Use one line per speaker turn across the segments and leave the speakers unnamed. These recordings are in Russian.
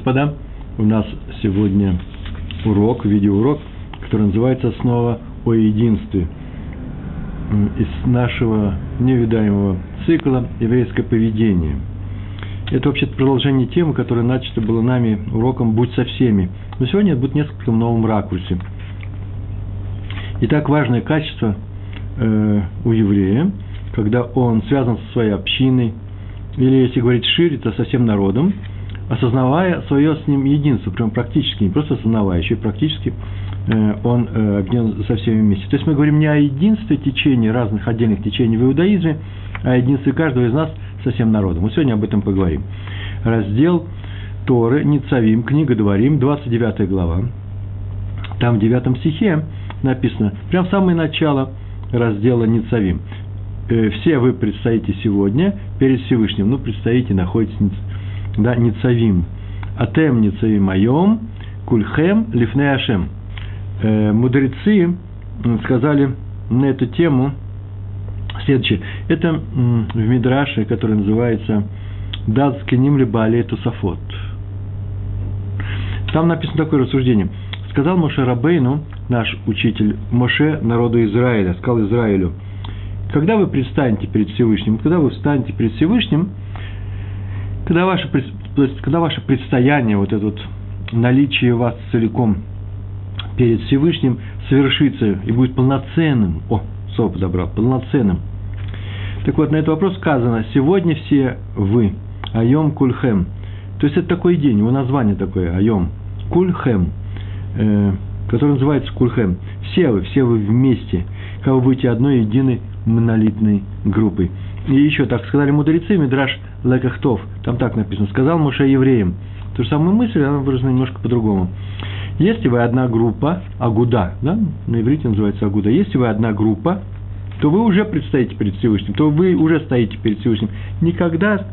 господа, у нас сегодня урок, видеоурок, который называется «Снова о единстве» из нашего невидаемого цикла «Еврейское поведение». Это вообще продолжение темы, которая начата была нами уроком «Будь со всеми». Но сегодня это будет несколько в новом ракурсе. Итак, важное качество э, у еврея, когда он связан со своей общиной, или, если говорить шире, то со всем народом, осознавая свое с ним единство, прям практически, не просто осознавая, еще и практически э, он э, объединен со всеми вместе. То есть мы говорим не о единстве течений, разных отдельных течений в иудаизме, а о единстве каждого из нас со всем народом. Мы сегодня об этом поговорим. Раздел Торы, Ницавим, книга Дворим, 29 глава. Там в 9 стихе написано, прям самое начало раздела Ницавим. Э, все вы предстоите сегодня перед Всевышним. Ну, предстоите, находитесь, да, Ницавим. Атем Ницавим Айом, Кульхем Лифне Ашем. Э, мудрецы сказали на эту тему следующее. Это в Мидраше, который называется Дад Скиним Тусафот. Там написано такое рассуждение. Сказал Моше Рабейну, наш учитель, Моше народу Израиля, сказал Израилю – когда вы предстанете перед Всевышним, когда вы встанете перед Всевышним, когда ваше, то есть, когда ваше предстояние, вот это вот наличие вас целиком перед Всевышним совершится и будет полноценным, о, слово подобрал, полноценным. Так вот, на этот вопрос сказано, сегодня все вы, айом кульхем. То есть, это такой день, его название такое, айом, кульхем, э, который называется кульхем. Все вы, все вы вместе, как вы будете одной единой монолитной группой. И еще так сказали мудрецы, Мидраш Лекахтов, там так написано, сказал Муше евреям. Ту же самую мысль, она выражена немножко по-другому. Если вы одна группа, агуда, да, на иврите называется агуда, если вы одна группа, то вы уже предстоите перед Всевышним, то вы уже стоите перед Всевышним. Никогда,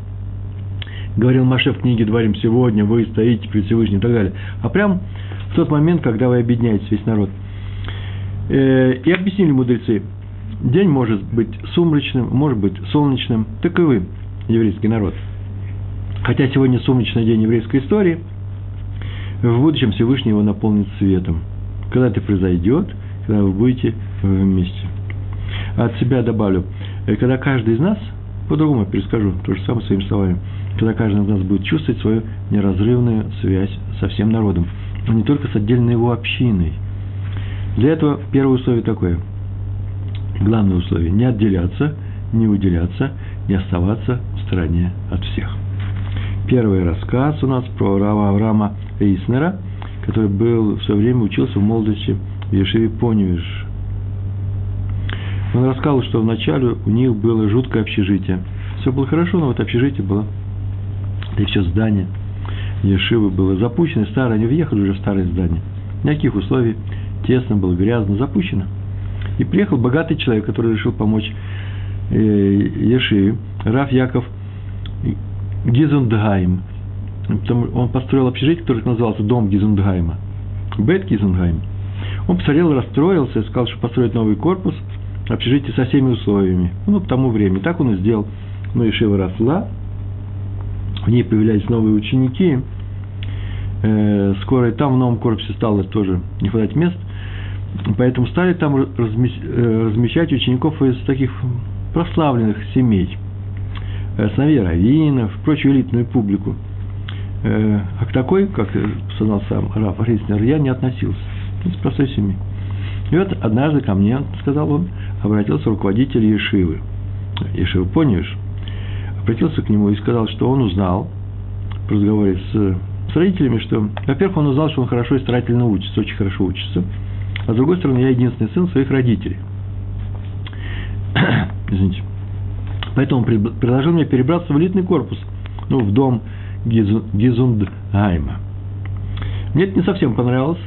говорил Маше в книге «Дворим сегодня», вы стоите перед Всевышним и так далее, а прям в тот момент, когда вы объединяетесь весь народ. Э, и объяснили мудрецы, День может быть сумрачным, может быть солнечным. Таковы еврейский народ. Хотя сегодня сумрачный день еврейской истории, в будущем Всевышний его наполнит светом. Когда это произойдет, когда вы будете вместе. От себя добавлю, э, когда каждый из нас, по-другому перескажу, то же самое своими словами, когда каждый из нас будет чувствовать свою неразрывную связь со всем народом, а не только с отдельной его общиной. Для этого первое условие такое – главное условие – не отделяться, не выделяться, не оставаться в стороне от всех. Первый рассказ у нас про Рава Авраама Эйснера, который был в свое время учился в молодости в Ешеве Поневиш. Он рассказал, что вначале у них было жуткое общежитие. Все было хорошо, но вот общежитие было, да еще здание Ешивы было запущено, старое, они въехали уже в старое здание. Никаких условий, тесно было, грязно, запущено – и приехал богатый человек, который решил помочь э, Ешиве, Раф Яков Гизундгайм. Он построил общежитие, которое назывался Дом Гизундгайма. Бет Гизундгайм. Он посмотрел, расстроился, сказал, что построит новый корпус, общежитие со всеми условиями. Ну, к тому времени. Так он и сделал. Но Ешива росла, в ней появлялись новые ученики. Э, скоро и там в новом корпусе стало тоже не хватать мест. Поэтому стали там э, размещать учеников из таких прославленных семей, э, сыновей раввинов, прочую элитную публику. Э, а к такой, как сказал сам Раф Риснер, я не относился. Из простой семьи. И вот однажды ко мне, сказал он, обратился руководитель Ешивы. Ешивы, помнишь? Обратился к нему и сказал, что он узнал в разговоре с, с родителями, что, во-первых, он узнал, что он хорошо и старательно учится, очень хорошо учится – а с другой стороны, я единственный сын своих родителей. Извините. Поэтому предложил мне перебраться в элитный корпус, ну, в дом Гизундгайма. Мне это не совсем понравилось,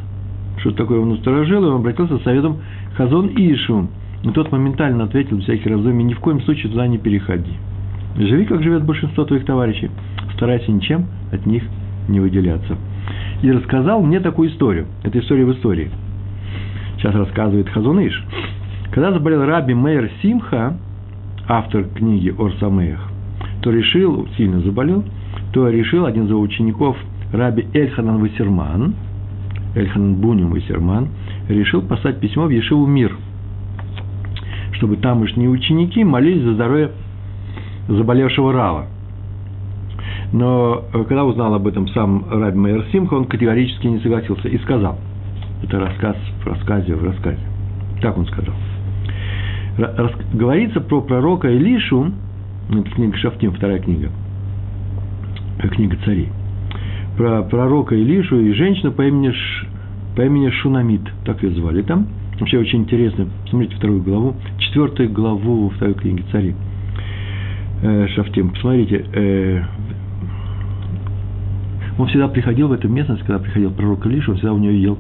что такое он усторожил, и он обратился с советом Хазон Ишу. И тот моментально ответил, без всяких раздумий, ни в коем случае туда не переходи. Живи, как живет большинство твоих товарищей, старайся ничем от них не выделяться. И рассказал мне такую историю. Это история в истории – сейчас рассказывает Хазуныш. Когда заболел Раби Мейер Симха, автор книги Ор Самеях, то решил, сильно заболел, то решил один из его учеников Раби Эльханан Вассерман, Эльханан Буним Вассерман, решил послать письмо в Ешиву Мир, чтобы тамошние ученики молились за здоровье заболевшего Рава. Но э, когда узнал об этом сам Раби Майер Симха, он категорически не согласился и сказал, это рассказ в рассказе в рассказе, так он сказал. Рас, говорится про пророка Илишу, это книга Шафтим, вторая книга, э, книга царей, про пророка Илишу и женщину по имени, Ш, по имени Шунамит, так ее звали там. Вообще очень интересно, посмотрите вторую главу, четвертую главу второй книги царей. Э, Шафтим, посмотрите, он всегда приходил в эту местность, когда приходил пророк Илиша, он всегда у нее ел.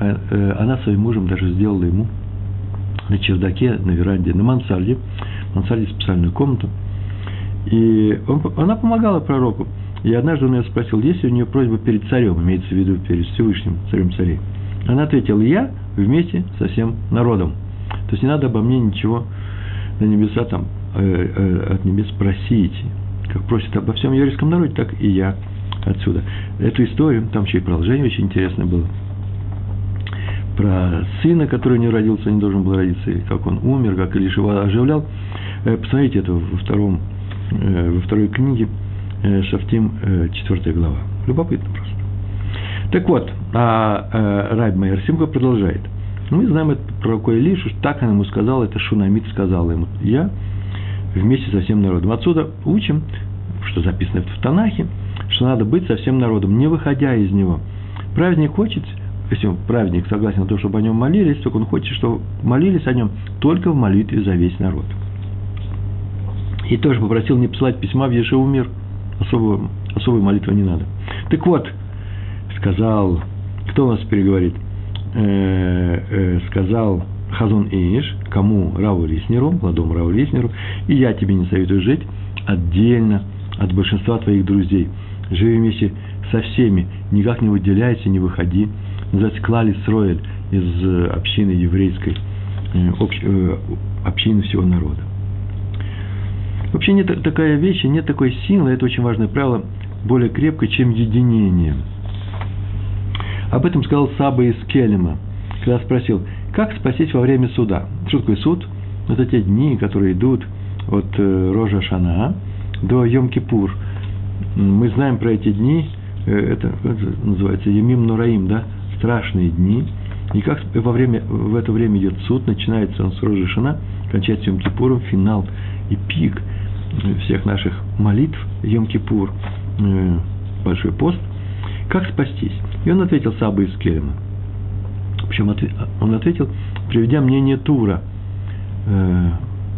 А, э, она своим мужем даже сделала ему на чердаке, на веранде, на мансарде, мансарде специальную комнату. И он, она помогала пророку. И однажды он ее спросил, есть ли у нее просьба перед царем, имеется в виду перед Всевышним, царем царей. Она ответила, я вместе со всем народом. То есть не надо обо мне ничего на небеса там, э, э, от небес просить. Как просит обо всем еврейском народе, так и я отсюда. Эту историю, там еще и продолжение очень интересное было, про сына, который не родился, не должен был родиться, и как он умер, как Илиш его оживлял. Э, посмотрите это во, втором, э, во второй книге э, Шафтим, четвертая глава. Любопытно просто. Так вот, а Райб Майер Симха продолжает. Мы знаем это про Илишу, так она ему сказала, это Шунамид сказал ему. Я вместе со всем народом. Отсюда учим, что записано в Танахе, что надо быть со всем народом, не выходя из него. Праведник хочет, если праведник согласен на то, чтобы о нем молились, только он хочет, чтобы молились о нем только в молитве за весь народ. И тоже попросил не посылать письма в Ешеву мир. Особую, особую молитву не надо. Так вот, сказал, кто у нас переговорит? Э, э, сказал Хазон Иш, кому Раву Лиснеру, молодому Раву Лиснеру, и я тебе не советую жить отдельно от большинства твоих друзей – живи вместе со всеми, никак не выделяйся, не выходи. Называется Клали Сроэль из э, общины еврейской, э, общ, э, общины всего народа. Вообще нет такая вещь, нет такой силы, это очень важное правило, более крепкое, чем единение. Об этом сказал Саба из Келема, когда спросил, как спастись во время суда. Что такое суд? Это те дни, которые идут от Рожа Шана до Йом-Кипур – мы знаем про эти дни, это, это называется Емим Нураим, да, страшные дни. И как во время, в это время идет суд, начинается он с Рожешина, кончается Йом-Кипуром, финал и пик всех наших молитв, Йом-Кипур, э, Большой пост. Как спастись? И он ответил Саба из Керема. Причем он ответил, приведя мнение Тура, э,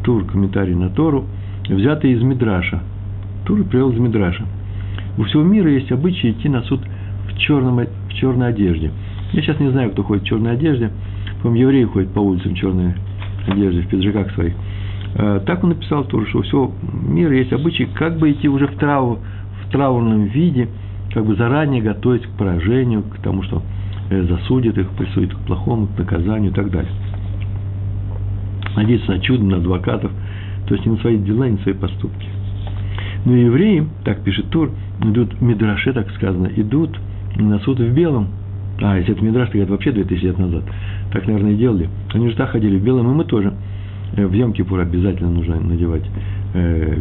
Тур, комментарий на Тору, взятый из Мидраша. Тур привел из Мидраша. У всего мира есть обычай идти на суд в, черном, в черной одежде. Я сейчас не знаю, кто ходит в черной одежде. По-моему, евреи ходят по улицам в черной одежде, в пиджаках своих. А, так он написал тоже, что у всего мира есть обычай, как бы идти уже в, траур, в траурном виде, как бы заранее готовить к поражению, к тому, что э, засудит их, присудит к плохому, к наказанию и так далее. Надеяться на чудо, на адвокатов, то есть не на свои дела, не на свои поступки. Но евреи, так пишет Тур, идут, Мидраше, так сказано, идут на суд в белом. А, если это Мидраш, то это вообще 2000 лет назад. Так, наверное, и делали. Они же так ходили в белом, и мы тоже. Э, в Йом-Кипур обязательно нужно надевать э,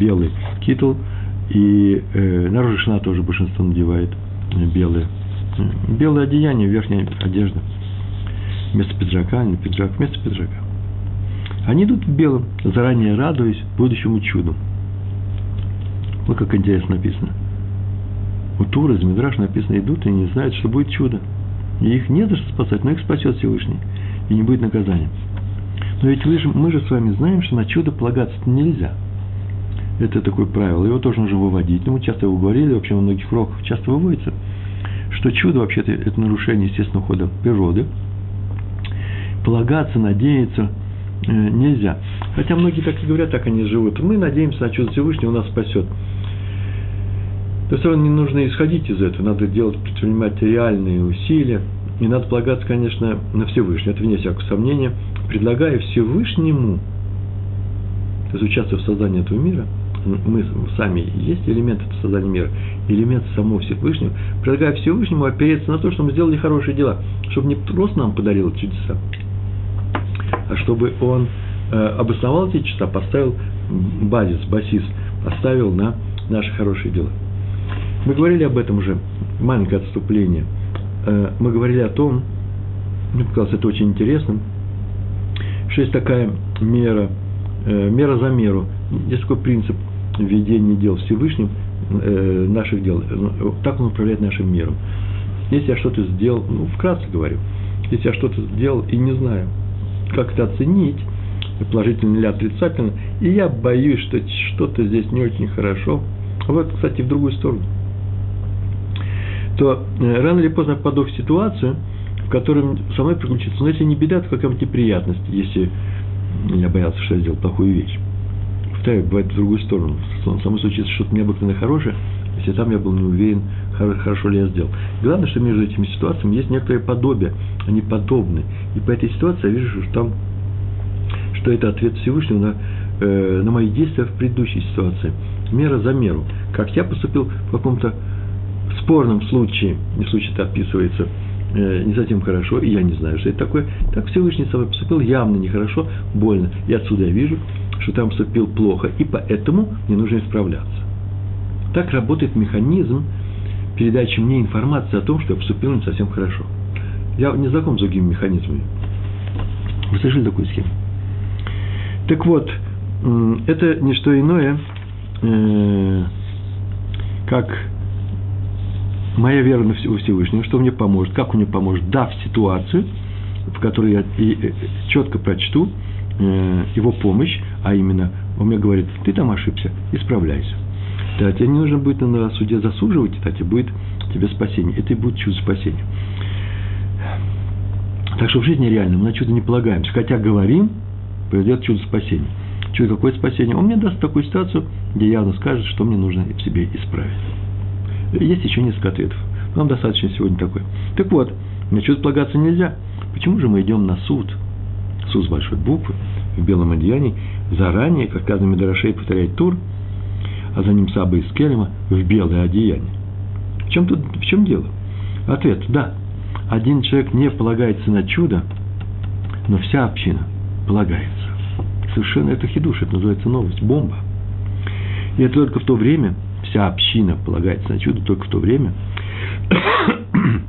белый китл. И э, на Рожешина тоже большинство надевает э, белые. Белое одеяние, верхняя одежда. Вместо пиджака, не пиджак, вместо пиджака. Они идут в белом, заранее радуясь будущему чуду. Вот как интересно написано. У Тура из Мидраш написано, идут и не знают, что будет чудо. И их не за что спасать, но их спасет Всевышний. И не будет наказания. Но ведь мы же, мы же с вами знаем, что на чудо полагаться нельзя. Это такое правило. Его тоже нужно выводить. Ну, мы часто его говорили, вообще во многих уроках часто выводится, что чудо вообще-то это нарушение естественного хода природы. Полагаться, надеяться э, нельзя. Хотя многие так и говорят, так они живут. Мы надеемся на чудо Всевышнего, он нас спасет. То равно не нужно исходить из этого, надо делать, предпринимать реальные усилия, и надо полагаться, конечно, на Всевышнего, это вне всякого сомнения, предлагая Всевышнему, есть участвуя в создании этого мира, мы сами есть элемент этого создания мира, элемент самого Всевышнего, предлагая Всевышнему опереться на то, что мы сделали хорошие дела, чтобы не просто нам подарил чудеса, а чтобы он э, обосновал эти чудеса, поставил базис, басис, поставил на наши хорошие дела. Мы говорили об этом уже, маленькое отступление. Э, мы говорили о том, мне показалось это очень интересным, что есть такая мера, э, мера за меру. Есть такой принцип ведения дел Всевышним, э, наших дел. Так он управляет нашим миром. Если я что-то сделал, ну, вкратце говорю, если я что-то сделал и не знаю, как это оценить, положительно или отрицательно, и я боюсь, что что-то здесь не очень хорошо, вот, кстати, в другую сторону, то э, рано или поздно попаду в ситуацию, в которой со мной приключится, но если не беда, то какая-нибудь неприятность, если я боялся, что я сделал плохую вещь. Повторяю, бывает в другую сторону. Со мной случится что-то необыкновенно хорошее, если там я был не уверен, хорошо ли я сделал. Главное, что между этими ситуациями есть некоторое подобие, они подобны. И по этой ситуации я вижу, что там, что это ответ Всевышнего на, э, на мои действия в предыдущей ситуации. Мера за меру. Как я поступил в каком-то спорном случае, не случай это описывается, э, не совсем хорошо, и я не знаю, что это такое, так Всевышний со мной поступил явно нехорошо, больно. И отсюда я вижу, что там поступил плохо, и поэтому мне нужно исправляться. Так работает механизм передачи мне информации о том, что я поступил не совсем хорошо. Я не знаком с другими механизмами. Вы слышали такую схему? Так вот, это не что иное, э, как моя вера в Всевышнего, что мне поможет, как он мне поможет, дав ситуацию, в которой я э, четко прочту э, его помощь, а именно он мне говорит, ты там ошибся, исправляйся. Да, тебе не нужно будет на суде засуживать, тебе будет тебе спасение. Это и будет чудо спасения. Так что в жизни реально мы на чудо не полагаемся. Хотя говорим, произойдет чудо спасения. Чудо какое спасение? Он мне даст такую ситуацию, где явно скажет, что мне нужно в себе исправить. Есть еще несколько ответов. Нам достаточно сегодня такой. Так вот, на чудо полагаться нельзя. Почему же мы идем на суд? Суд с большой буквы, в белом одеянии, заранее, как сказано Медорашей повторяет Тур, а за ним Саба из Келема в белое одеяние. В чем тут, в чем дело? Ответ – да. Один человек не полагается на чудо, но вся община полагается. Совершенно это хидуш, это называется новость, бомба. И это только в то время, вся община полагается на чудо только в то время,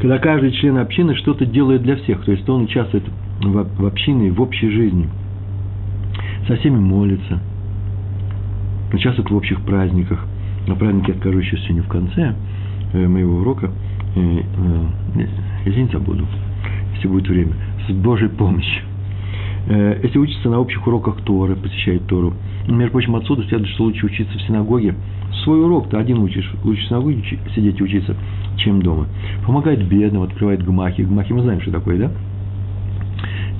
когда каждый член общины что-то делает для всех, то есть он участвует в, общине, в общей жизни, со всеми молится, участвует в общих праздниках. На празднике я скажу еще сегодня в конце э, моего урока, э, э, извините, забуду, если будет время, с Божьей помощью. Если учится на общих уроках Торы, посещает Тору, между прочим, отсюда следует, что лучше учиться в синагоге. Свой урок ты один учишь, лучше в синагоге сидеть и учиться, чем дома. Помогает бедным, открывает гмахи. Гмахи мы знаем, что такое, да?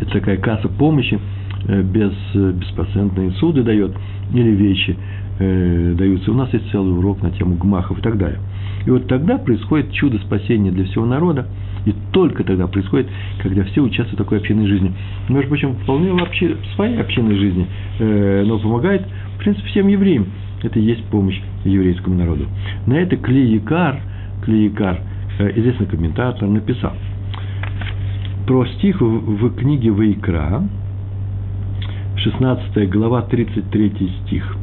Это такая касса помощи, без, беспроцентные суды дает, или вещи э, даются. У нас есть целый урок на тему гмахов и так далее. И вот тогда происходит чудо спасения для всего народа, и только тогда происходит, когда все участвуют в такой общинной жизни. Между прочим, вполне вообще своей общинной жизни, э, но помогает, в принципе, всем евреям. Это и есть помощь еврейскому народу. На это Клеякар, Клеякар, э, известный комментатор, написал про стих в, в книге Вайкра, 16 глава, 33 стих.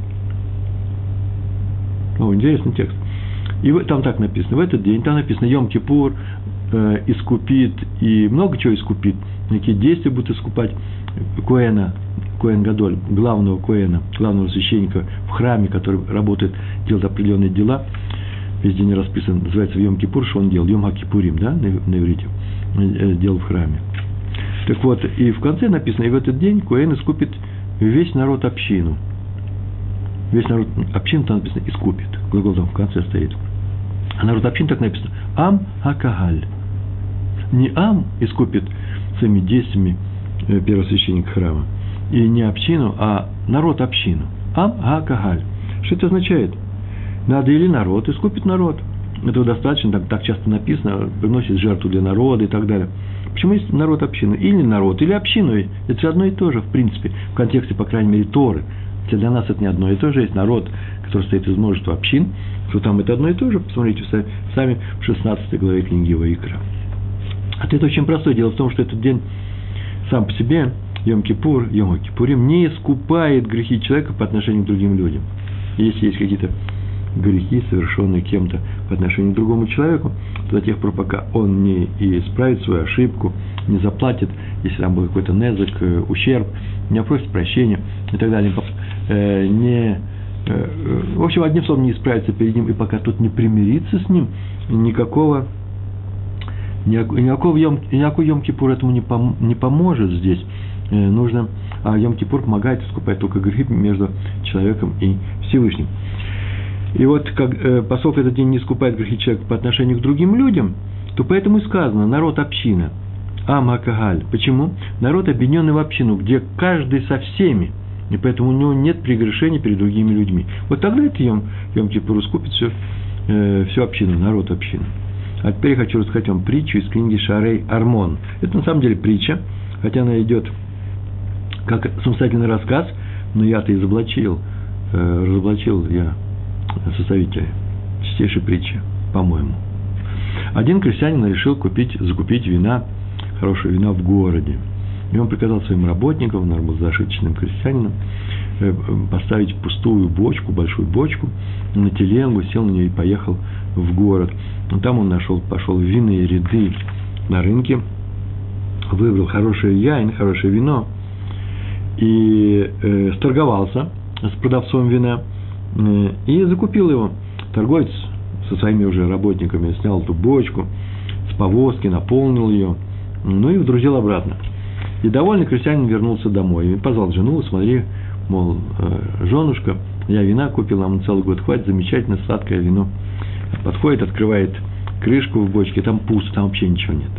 О, интересный текст. И там так написано, в этот день, там написано, Йом Кипур искупит, и много чего искупит, какие действия будут искупать Коэна, Коэн Гадоль, главного Коэна, главного священника в храме, который работает, делает определенные дела, весь день расписан, называется в Йом Кипур, что он делал, Йом Хакипурим, да, на, на иврите, э, делал в храме. Так вот, и в конце написано, и в этот день Коэн искупит весь народ общину. Весь народ общину там написано искупит. Глагол там в конце стоит. А народ общин так написано. Ам Акагаль. Не Ам искупит своими действиями э, первосвященник храма. И не общину, а народ общину. Ам Акагаль. Что это означает? Надо или народ искупит народ. Этого достаточно, так, так часто написано, приносит жертву для народа и так далее. Почему есть народ общины? Или народ, или общину. Это одно и то же, в принципе, в контексте, по крайней мере, Торы. Хотя для нас это не одно и то же. Есть народ, который состоит из множества общин, что там это одно и то же. Посмотрите сами в 16 главе книги Ваикра. Ответ очень простой. Дело в том, что этот день сам по себе, Йом-Кипур, Йом-Кипурим, не искупает грехи человека по отношению к другим людям. Если есть какие-то грехи, совершенные кем-то по отношению к другому человеку, до тех пор, пока он не исправит свою ошибку, не заплатит, если там был какой-то незак, э, ущерб, не опросит прощения и так далее, э, не, э, в общем, одним словом, не исправится перед ним, и пока тот не примирится с ним, никакого Никакого Йом, никакой Йом Кипур этому не, пом, не поможет здесь. Нужно, а Йом Кипур помогает искупать только грехи между человеком и Всевышним. И вот, как, э, поскольку этот день не искупает грехи человека по отношению к другим людям, то поэтому и сказано народ община. Амакагаль. Почему? Народ объединенный в общину, где каждый со всеми, и поэтому у него нет прегрешений перед другими людьми. Вот тогда это Йом, Йом Кипур искупит все, э, всю общину, народ общину. А теперь я хочу рассказать вам притчу из книги Шарей Армон. Это на самом деле притча, хотя она идет как самостоятельный рассказ, но я-то изоблачил, э, разоблачил я составителя чистейшей притчи, по-моему. Один крестьянин решил купить, закупить вина, хорошее вина в городе. И он приказал своим работникам, наверное, был зашиточным крестьянином, э, поставить пустую бочку, большую бочку на теленгу, сел на нее и поехал в город. Но там он нашел, пошел в винные ряды на рынке, выбрал хорошее яйн, хорошее вино и э, сторговался с продавцом вина – Э, и закупил его. Торговец со своими уже работниками снял эту бочку с повозки, наполнил ее, ну и вдрузил обратно. И довольный крестьянин вернулся домой и позвал жену, смотри, мол, э, женушка, я вина купил, нам целый год хватит, замечательно сладкое вино. Подходит, открывает крышку в бочке, там пусто, там вообще ничего нет.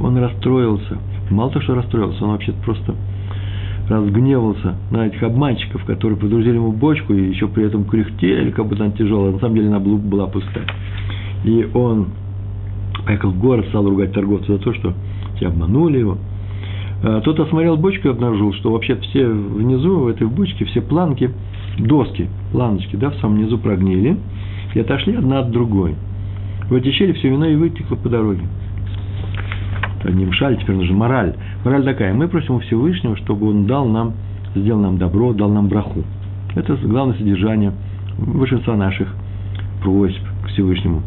Он расстроился. Мало того, что расстроился, он вообще просто разгневался на этих обманщиков, которые подрузили ему бочку и еще при этом кряхтели, как будто она тяжелая. На самом деле она была пустая. И он поехал в город, стал ругать торговца за то, что те обманули его. А тот осмотрел бочку и обнаружил, что вообще все внизу, в этой бочке, все планки, доски, планочки, да, в самом низу прогнили и отошли одна от другой. В эти щели все вино и вытекло по дороге не мшаль, теперь нужна мораль. Мораль такая, мы просим у Всевышнего, чтобы он дал нам, сделал нам добро, дал нам браху. Это главное содержание большинства наших просьб к Всевышнему.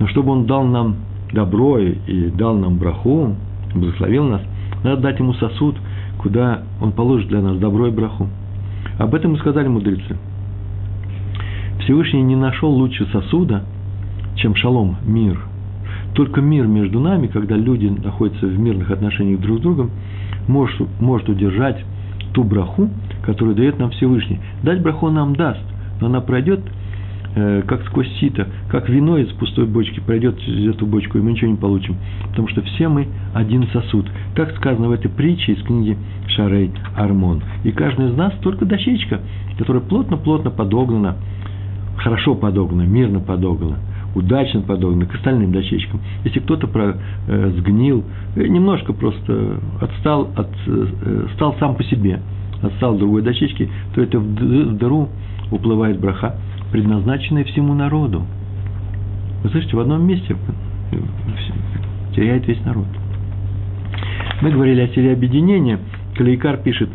Но чтобы он дал нам добро и дал нам браху, благословил нас, надо дать ему сосуд, куда он положит для нас добро и браху. Об этом мы сказали мудрецы. Всевышний не нашел лучше сосуда, чем шалом, мир – только мир между нами, когда люди находятся в мирных отношениях друг с другом, может, может удержать ту браху, которую дает нам Всевышний. Дать браху нам даст, но она пройдет э, как сквозь сито, как вино из пустой бочки пройдет через эту бочку, и мы ничего не получим. Потому что все мы один сосуд. Как сказано в этой притче из книги Шарей Армон. И каждый из нас только дощечка, которая плотно-плотно подогнана, хорошо подогнана, мирно подогнана – удачно подогнаны к остальным дощечкам. Если кто-то про, э, сгнил, э, немножко просто отстал, от, э, стал сам по себе, отстал от другой дощечки, то это в, в дыру уплывает браха, предназначенная всему народу. Вы слышите, в одном месте э, теряет весь народ. Мы говорили о силе объединения. Калейкар пишет,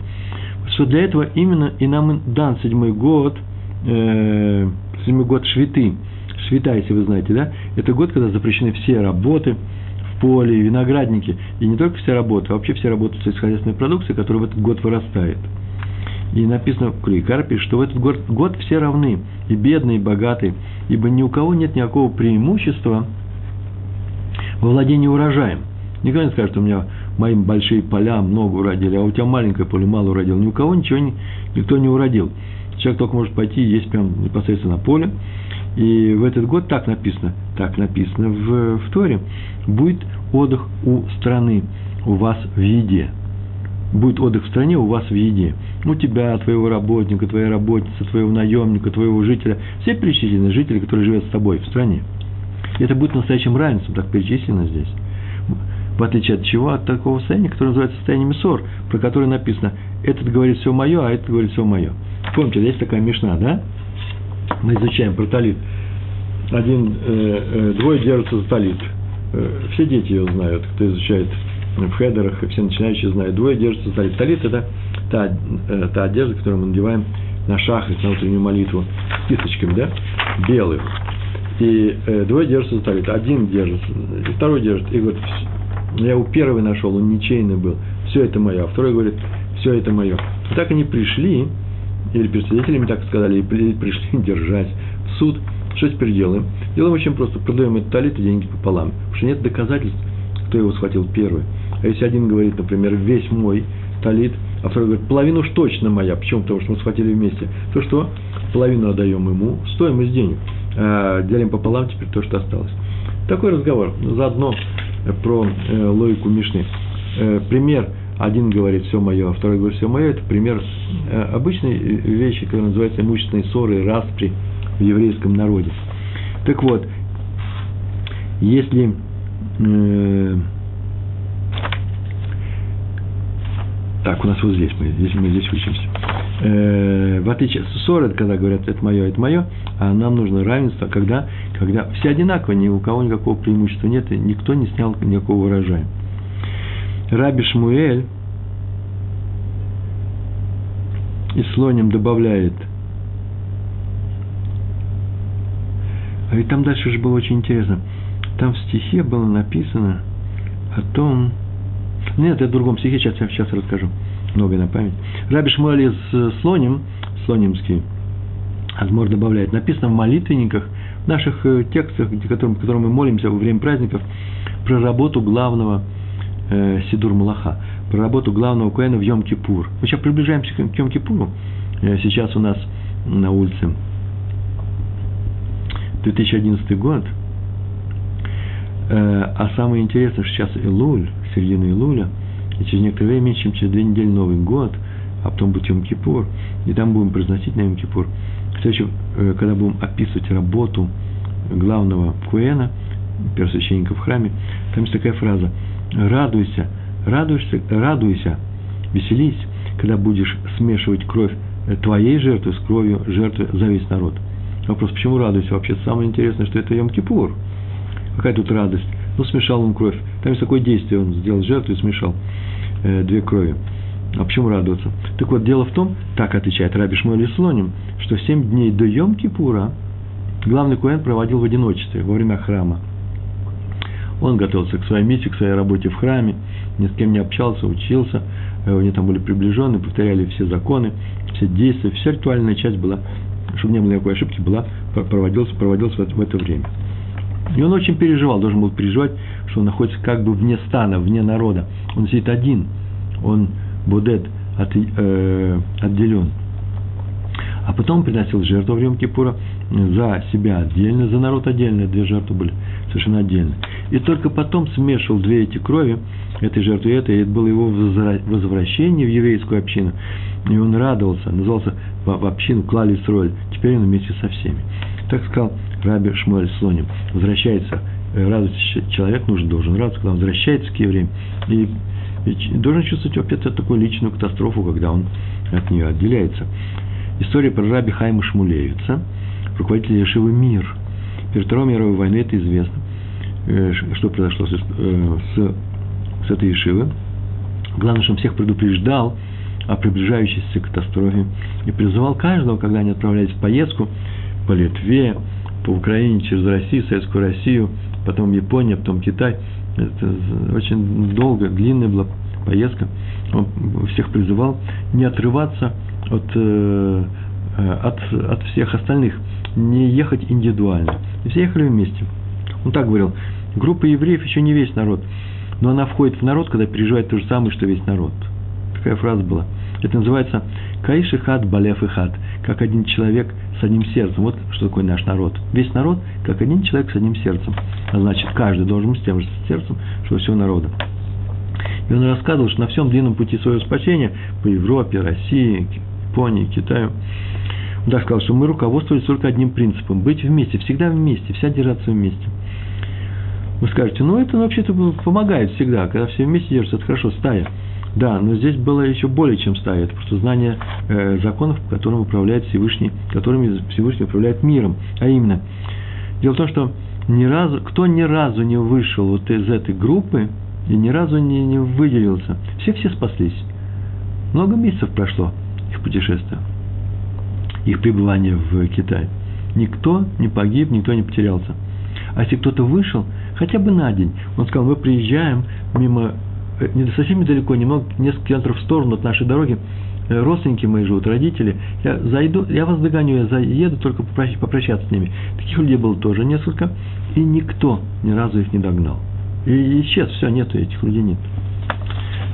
что для этого именно и нам дан седьмой год, э, седьмой год швиты – Швита, если вы знаете, да, это год, когда запрещены все работы в поле, виноградники, и не только все работы, а вообще все работы сельскохозяйственной продукции, которая в этот год вырастает. И написано в Куликар пишет, что в этот год, год все равны, и бедные, и богатые, ибо ни у кого нет никакого преимущества во владении урожаем. Никто не скажет, у меня мои большие поля много уродили, а у тебя маленькое поле мало уродил. Ни у кого ничего никто не уродил. Человек только может пойти и есть прямо непосредственно на поле, и в этот год так написано, так написано в, в Торе, будет отдых у страны, у вас в еде. Будет отдых в стране у вас в еде. У тебя, твоего работника, твоей работницы, твоего наемника, твоего жителя. Все перечислены жители, которые живут с тобой в стране. И это будет настоящим равенством, так перечислено здесь. В отличие от чего? От такого состояния, которое называется состояние Мисор, про которое написано этот говорит все мое, а этот говорит все мое. Помните, есть такая мешна, да? Мы изучаем про талит. Один, э, э, двое держатся за талит. Э, все дети ее знают, кто изучает в хедерах, все начинающие знают. Двое держатся за талит. Талит – это та, э, та одежда, которую мы надеваем на шахрис, на утреннюю молитву, с кисточками, да, белых. И э, двое держатся за талит. Один держится, второй держит. И говорит, я у первого нашел, он ничейный был. Все это мое. А второй говорит, все это мое. И так они пришли, или перед свидетелями так сказали, и пришли держать в суд. Что теперь делаем? Делаем очень просто. Продаем этот талит и деньги пополам. Потому что нет доказательств, кто его схватил первый. А если один говорит, например, весь мой талит, а второй говорит, половина уж точно моя. Почему? Потому что мы схватили вместе. То что? Половину отдаем ему, стоимость денег. А делим пополам теперь то, что осталось. Такой разговор. Заодно про э, логику Мишны. Э, пример. Один говорит все мое, а второй говорит все мое. Это пример э, обычной вещи, которая называется имущественные ссоры, распри в еврейском народе. Так вот, если э, Так, у нас вот здесь мы, здесь мы здесь учимся. Э, в отличие от ссоры, когда говорят, это мое, это мое, а нам нужно равенство, когда, когда все одинаково, ни у кого никакого преимущества нет, и никто не снял никакого урожая. Раби Шмуэль и слонем добавляет. А ведь там дальше же было очень интересно. Там в стихе было написано о том, нет, это в другом стихе, сейчас, сейчас расскажу. Многое на память. Раби Шмуэль из э, Слоним, Слонимский, Азмор добавляет, написано в молитвенниках, в наших э, текстах, которым, которым мы молимся во время праздников, про работу главного э, Сидур Малаха, про работу главного Куэна в Йом-Кипур. Мы сейчас приближаемся к Йом-Кипуру. Э, сейчас у нас на улице 2011 год. Э, а самое интересное, что сейчас Илуль, середины Илуля, и через некоторое время, меньше чем через две недели Новый год, а потом будет Йом Кипур, и там будем произносить на Йом Кипур. Кстати, э, когда будем описывать работу главного Куэна, первосвященника в храме, там есть такая фраза «Радуйся, радуйся, радуйся, веселись, когда будешь смешивать кровь твоей жертвы с кровью жертвы за весь народ». Вопрос, почему радуйся? Вообще самое интересное, что это Йом-Кипур. Какая тут радость? Ну, смешал он кровь. Там есть такое действие, он сделал жертву и смешал э, две крови. А почему радоваться? Так вот, дело в том, так отвечает Раби Шмуэль Слоним, что семь дней до Йом-Кипура главный Куэн проводил в одиночестве во время храма. Он готовился к своей миссии, к своей работе в храме, ни с кем не общался, учился, э, они там были приближены, повторяли все законы, все действия, вся ритуальная часть была, чтобы не было никакой ошибки, была, проводилась, проводилась в это время. И он очень переживал, должен был переживать, что он находится как бы вне стана, вне народа. Он сидит один, он будет от, э, отделен. А потом приносил жертву в Йом-Кипура за себя отдельно, за народ отдельно, две жертвы были совершенно отдельно. И только потом смешивал две эти крови, этой жертвы и этой, и это было его возвращение в еврейскую общину. И он радовался, назывался в общину Клали Сроль. Теперь он вместе со всеми. Так сказал Раби Шмуэль Слоним. Возвращается, э, радуется человек, нужен, должен радоваться, когда он возвращается к евреям. И, и должен чувствовать опять такую личную катастрофу, когда он от нее отделяется. История про Раби Хайма Шмулевица, руководителя Ешивы Мир. Перед Второй мировой войной это известно, э, что произошло с, э, с, с этой Ешивы. Главное, что он всех предупреждал о приближающейся катастрофе и призывал каждого, когда они отправлялись в поездку по Литве, по Украине, через Россию, Советскую Россию, потом Япония, потом Китай. Это очень долгая, длинная была поездка. Он всех призывал не отрываться от, э, от, от всех остальных, не ехать индивидуально. И все ехали вместе. Он так говорил, группа евреев еще не весь народ, но она входит в народ, когда переживает то же самое, что весь народ. Такая фраза была. Это называется «Каиш и хат, балев и хат», как один человек с одним сердцем. Вот что такое наш народ. Весь народ, как один человек с одним сердцем. А значит, каждый должен быть с тем же сердцем, что всего народа. И он рассказывал, что на всем длинном пути своего спасения по Европе, России, Японии, Китаю, так сказал, что мы руководствовались только одним принципом – быть вместе, всегда вместе, вся держаться вместе. Вы скажете, ну это вообще-то помогает всегда, когда все вместе держатся, это хорошо, стая. Да, но здесь было еще более чем стая. Это просто знание э, законов, которым управляет Всевышний, которыми Всевышний управляет миром. А именно, дело в том, что ни разу, кто ни разу не вышел вот из этой группы и ни разу не, не выделился, все-все спаслись. Много месяцев прошло их путешествия, их пребывание в Китае. Никто не погиб, никто не потерялся. А если кто-то вышел, хотя бы на день, он сказал, мы приезжаем мимо Э, не совсем недалеко, немного, несколько километров в сторону от нашей дороги, э, родственники мои живут, родители, я зайду, я вас догоню, я заеду только попрощаться с ними. Таких людей было тоже несколько, и никто ни разу их не догнал. И исчез, все, нету этих людей, нет.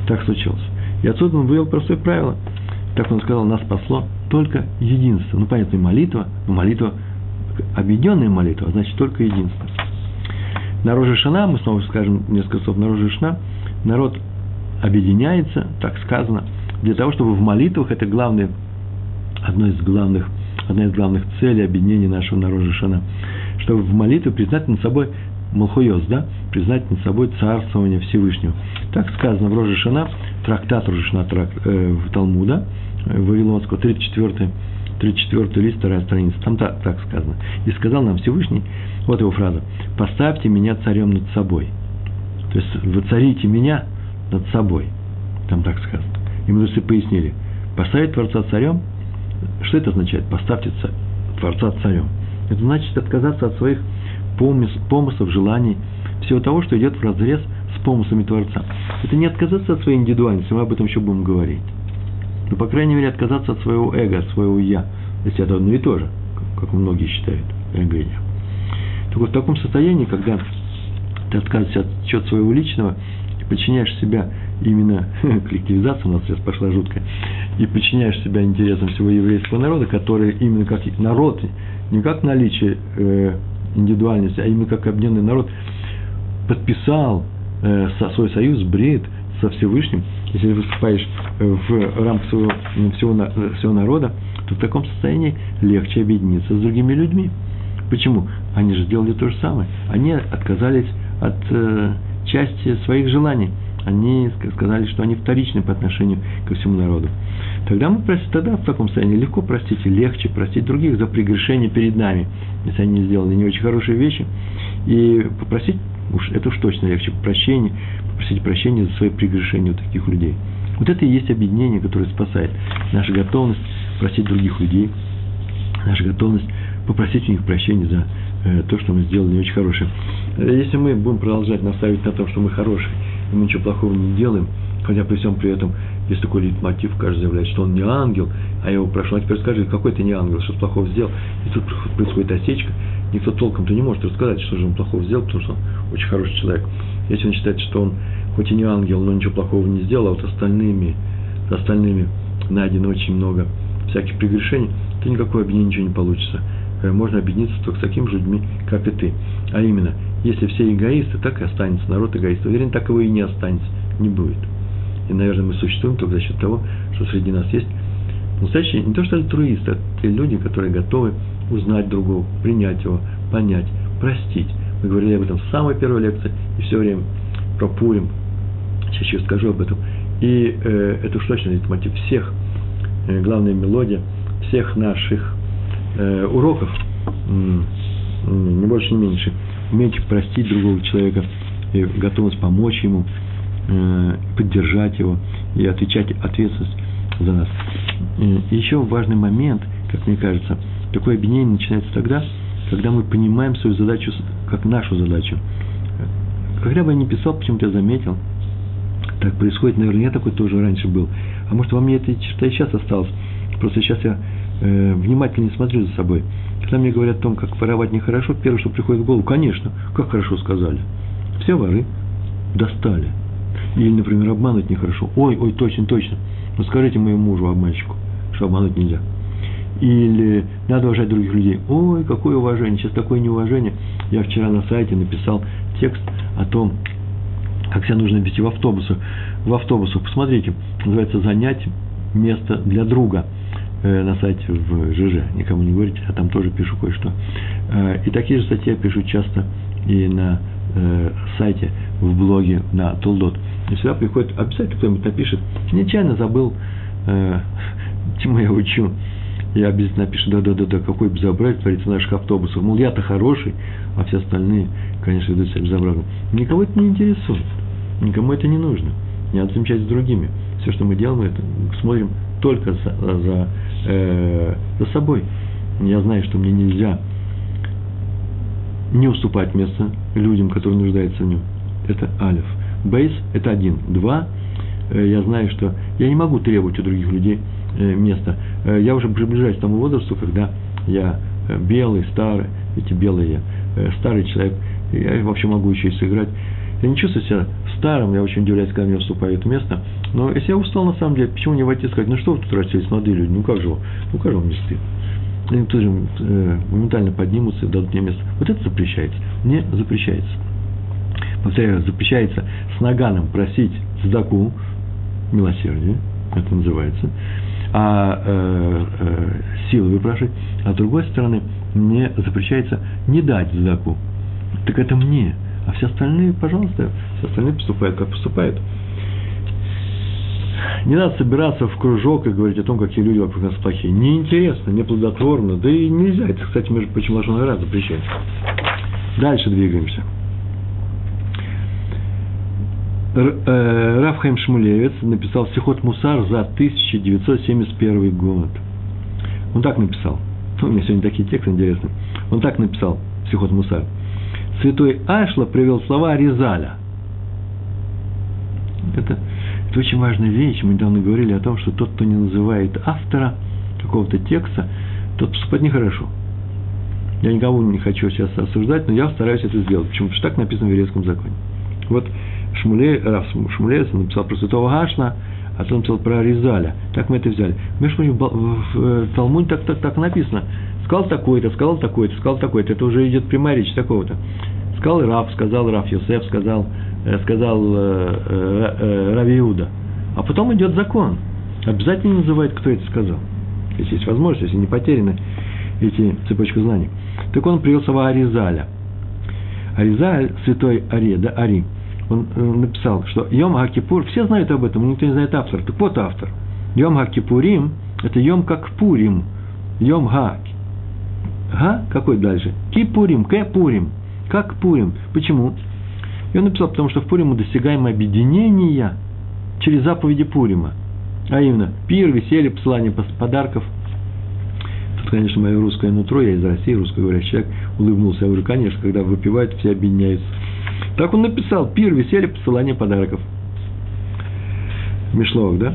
Так случилось. И отсюда он вывел простое правило. Так он сказал, нас спасло только единство. Ну, понятно, и молитва, но молитва, объединенная молитва, а значит, только единство. На Роже Шана, мы снова скажем несколько слов на Роже Шана, народ объединяется, так сказано, для того, чтобы в молитвах, это главное, одно из главных, одна из главных целей объединения нашего народа Шана, чтобы в молитве признать над собой Малхуйос, да, признать над собой царствование Всевышнего. Так сказано в Роже Шана, трактат Роже Шана трак, э, в Талмуда, Вавилонского, 34 34 лист, вторая страница, там так, так сказано. И сказал нам Всевышний, вот его фраза, «Поставьте меня царем над собой». То есть воцарите меня над собой. Там так сказано. И мудрецы пояснили. Поставить Творца царем, что это означает? Поставьте Творца царем. Это значит отказаться от своих помыслов, желаний, всего того, что идет в разрез с помыслами Творца. Это не отказаться от своей индивидуальности, мы об этом еще будем говорить. Но, по крайней мере, отказаться от своего эго, от своего «я». Если это одно и то же, как многие считают, эго «я». Так вот, в таком состоянии, когда ты отказываешься от чего своего личного и подчиняешь себя именно коллективизация у нас сейчас пошла жуткая, и подчиняешь себя интересам всего еврейского народа, который именно как народ, не как наличие э, индивидуальности, а именно как объединенный народ, подписал э, свой союз, бред со Всевышним, если выступаешь э, в рамках своего, всего, всего народа, то в таком состоянии легче объединиться с другими людьми. Почему? Они же сделали то же самое. Они отказались от э, части своих желаний. Они сказали, что они вторичны по отношению ко всему народу. Тогда мы простим, тогда в таком состоянии легко простить легче простить других за прегрешение перед нами, если они сделали не очень хорошие вещи. И попросить, уж это уж точно легче, прощения, попросить прощения за свои прегрешения у таких людей. Вот это и есть объединение, которое спасает. Наша готовность простить других людей, наша готовность попросить у них прощения за Э, то, что мы сделали не очень хорошее. Если мы будем продолжать наставить на том, что мы хорошие, и мы ничего плохого не делаем, хотя при всем при этом есть такой лейтмотив, каждый заявляет, что он не ангел, а я его прошу, а теперь скажи, какой ты не ангел, что плохого сделал, и тут происходит осечка, никто толком-то не может рассказать, что же он плохого сделал, потому что он очень хороший человек. Если он считает, что он хоть и не ангел, но ничего плохого не сделал, а вот остальными, с остальными найдено очень много всяких прегрешений, то никакой объединения ничего не получится. Э, можно объединиться только с такими же людьми, как и ты. А именно, если все эгоисты, так и останется народ эгоистов. Уверен, так его и не останется, не будет. И, наверное, мы существуем только за счет того, что среди нас есть настоящие, не то что альтруисты, а те люди, которые готовы узнать другого, принять его, понять, простить. Мы говорили об этом в самой первой лекции, и все время про Пурим, чаще скажу об этом. И э, это уж точно мотив всех, э, главная мелодия всех наших э, уроков, не больше, не меньше, уметь простить другого человека, и готовность помочь ему, э, поддержать его и отвечать ответственность за нас. И еще важный момент, как мне кажется, такое объединение начинается тогда, когда мы понимаем свою задачу как нашу задачу. Когда бы я не писал, почему-то я заметил, так происходит, наверное, я такой тоже раньше был. А может, во мне эта черта и сейчас осталась. Просто сейчас я э, внимательно смотрю за собой. Когда мне говорят о том, как воровать нехорошо, первое, что приходит в голову, конечно, как хорошо сказали. Все воры достали. Или, например, обмануть нехорошо. Ой, ой, точно, точно. Ну скажите моему мужу, обманщику, что обмануть нельзя. Или надо уважать других людей. Ой, какое уважение, сейчас такое неуважение. Я вчера на сайте написал текст о том, как себя нужно вести в автобусах. В автобусах, посмотрите, называется «Занять место для друга». Э, на сайте в ЖЖ, никому не говорите, а там тоже пишу кое-что. Э, и такие же статьи я пишу часто и на э, сайте в блоге на Толдот. И сюда приходит, обязательно кто-нибудь напишет, нечаянно забыл, э, чему я учу. Я обязательно напишу, да-да-да, какой безобразие творится в наших автобусах. Мол, я-то хороший, а все остальные, конечно, ведут себя безобразно. Никого это не интересует. Никому это не нужно. Не надо замечать с другими. Все, что мы делаем, это смотрим только за, за, э, за собой. Я знаю, что мне нельзя не уступать место людям, которые нуждаются в нем. Это алиф. Бейс – это один. Два – э, я знаю, что я не могу требовать у других людей э, места. Э, я уже приближаюсь к тому возрасту, когда я белый, старый, эти белые я, старый человек, я вообще могу еще и сыграть. Я не чувствую себя старым, я очень удивляюсь, когда мне уступают место. Но если я устал, на самом деле, почему не войти и сказать, ну что вы тут расселись, молодые люди, ну как же, ну как же вам не стыдно? Они тоже э, моментально поднимутся и дадут мне место. Вот это запрещается. Не запрещается. Повторяю, запрещается с наганом просить сдаку, милосердие, это называется, а э, э, силы выпрашивать, а с другой стороны, мне запрещается не дать сдаку. Так это мне. А все остальные, пожалуйста, все остальные поступают, как поступают. Не надо собираться в кружок и говорить о том, какие люди вокруг нас плохие. Неинтересно, неплодотворно, да и нельзя. Это, кстати, между прочим, Лашон раз запрещается. Дальше двигаемся. Э, Рафхайм Шмулевец написал Сихот Мусар за 1971 год. Он так написал. У меня сегодня такие тексты интересные. Он так написал, Сихот Мусар. Святой Ашла привел слова Ризаля. Это это очень важная вещь. Мы недавно говорили о том, что тот, кто не называет автора какого-то текста, тот поступает нехорошо. Я никого не хочу сейчас осуждать, но я стараюсь это сделать. Почему? Потому что так написано в еврейском законе. Вот Шмуле, Раф Шмулевец написал про святого Гашна, а он написал про Ризаля. Так мы это взяли. Между прочим, в Талмуде так, так, так написано. Сказал такой-то, сказал такой-то, сказал такой-то. Это уже идет прямая речь такого-то. Сказал Раф, сказал Раф Йосеф, сказал Э, сказал э, э, Рави Иуда. А потом идет закон. Обязательно называет, кто это сказал. Если есть возможность, если не потеряны эти цепочки знаний. Так он привел слова Аризаля. Аризаль, святой Ари, да, Ари, он написал, что Йом Хакипур, все знают об этом, никто не знает автор. Так вот автор. Йом Хакипурим, это Йом как Пурим. Йом Ха. Га, какой дальше? Кипурим, Кепурим. Как Пурим. Почему? И он написал, потому что в Пурим мы достигаем объединения через заповеди Пурима. А именно, пир, веселье, посылание подарков. Тут, конечно, мое русское нутро, я из России, русскоговорящий человек, улыбнулся. Я говорю, конечно, когда выпивают, все объединяются. Так он написал, пир, веселье, посылание подарков. Мишловок, да?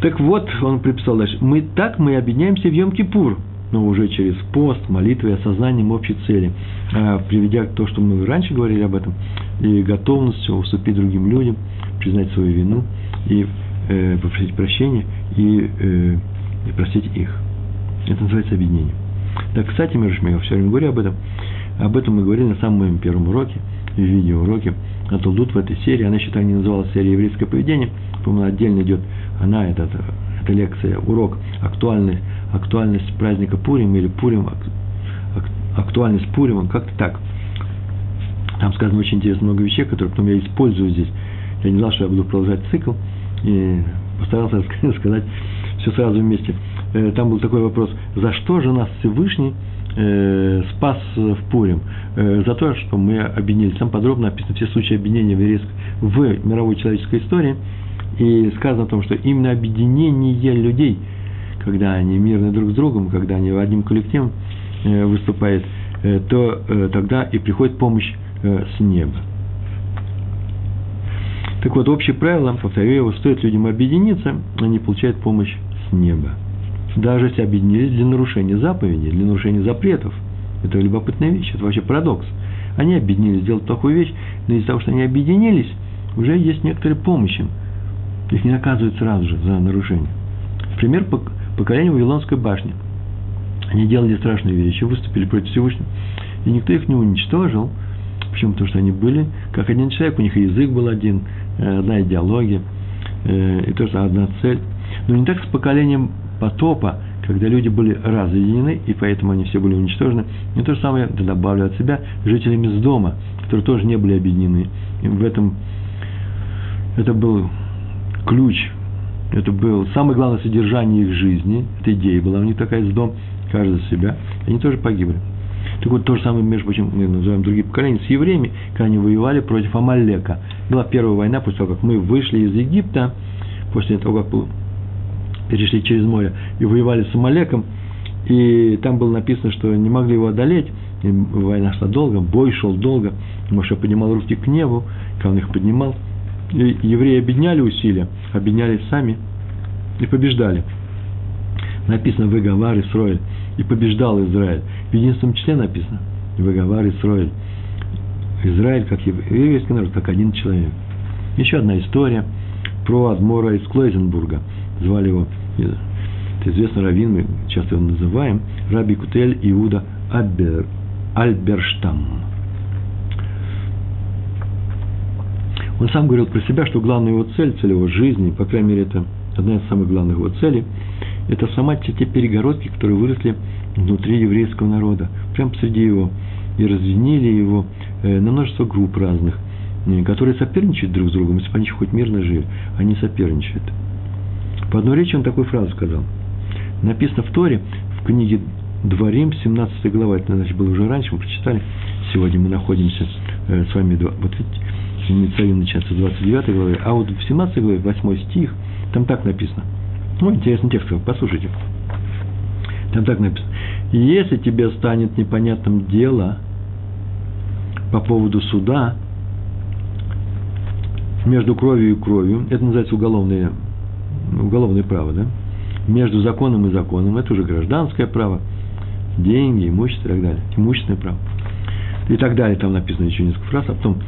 Так вот, он приписал дальше. Мы так мы объединяемся в Йом-Кипур – но уже через пост, молитвы и осознанием общей цели, а, приведя то, что мы раньше говорили об этом, и готовностью уступить другим людям, признать свою вину и э, попросить прощения и, э, и простить их. Это называется объединение. Так, кстати, между я все время говорю об этом. Об этом мы говорили на самом моем первом уроке, в видеоуроке. А Толдут в этой серии, она, считаю, не называлась серией еврейское поведение, по-моему, отдельно идет, она, это, это лекция, урок, актуальность, актуальность праздника Пурим или Пурим, актуальность Пурима, как-то так. Там сказано очень интересно много вещей, которые потом я использую здесь. Я не знал, что я буду продолжать цикл, и постарался сказать все сразу вместе. Э, там был такой вопрос, за что же нас Всевышний э, спас в Пурим? Э, за то, что мы объединились. Там подробно описаны все случаи объединения в, в мировой человеческой истории. И сказано о том, что именно объединение людей – когда они мирны друг с другом, когда они одним коллективом э, выступают, э, то э, тогда и приходит помощь с неба. Так вот, общее правило, повторю его, стоит людям объединиться, они получают помощь с неба. Даже если объединились для нарушения заповедей, для нарушения запретов. Это любопытная вещь, это вообще парадокс. Они объединились сделать плохую вещь, но из-за того, что они объединились, уже есть некоторые помощи. Их не наказывают сразу же за нарушение. Пример поколение Вавилонской башни. Они делали страшные вещи, выступили против Всевышнего, и никто их не уничтожил. Почему? Потому что они были как один человек, у них язык был один, э, одна идеология, э, и тоже одна цель. Но не так с поколением потопа, когда люди были разъединены, и поэтому они все были уничтожены. Не то же самое, добавлю от себя, жителями с дома, которые тоже не были объединены. И в этом это был ключ, это был самое главное содержание их жизни, эта идея была у них такая с дом, каждый за себя, они тоже погибли. Так вот, то же самое, между прочим, мы называем другие поколения, с евреями, когда они воевали против Амалека. Была первая война после того, как мы вышли из Египта, после того, как перешли через море и воевали с Амалеком, и там было написано, что не могли его одолеть, и война шла долго, бой шел долго, Моше поднимал руки к небу, когда он их поднимал, евреи объединяли усилия, объединялись сами и побеждали. Написано «Выговар Исроэль», и побеждал Израиль. В единственном числе написано «Выговар Исроэль». Израиль, как еврейский народ, как один человек. Еще одна история про Адмора из Клойзенбурга. Звали его, это известный раввин, мы часто его называем, Раби Кутель Иуда Абер, Альберштам. Он сам говорил про себя, что главная его цель, цель его жизни, по крайней мере, это одна из самых главных его целей, это сама те, те перегородки, которые выросли внутри еврейского народа, прямо посреди его, и разъединили его э, на множество групп разных, э, которые соперничают друг с другом, если бы они хоть мирно жили, они соперничают. По одной речи он такую фразу сказал. Написано в Торе, в книге Дворим, 17 глава, это, значит, было уже раньше, мы прочитали, сегодня мы находимся э, с вами, вот видите, Ницавим начинается с 29 главы, а вот в 17 главе, 8 стих, там так написано. Ну, интересный текст, послушайте. Там так написано. Если тебе станет непонятным дело по поводу суда между кровью и кровью, это называется уголовное, уголовное право, да? Между законом и законом, это уже гражданское право, деньги, имущество и так далее, имущественное право. И так далее, там написано еще несколько фраз, а потом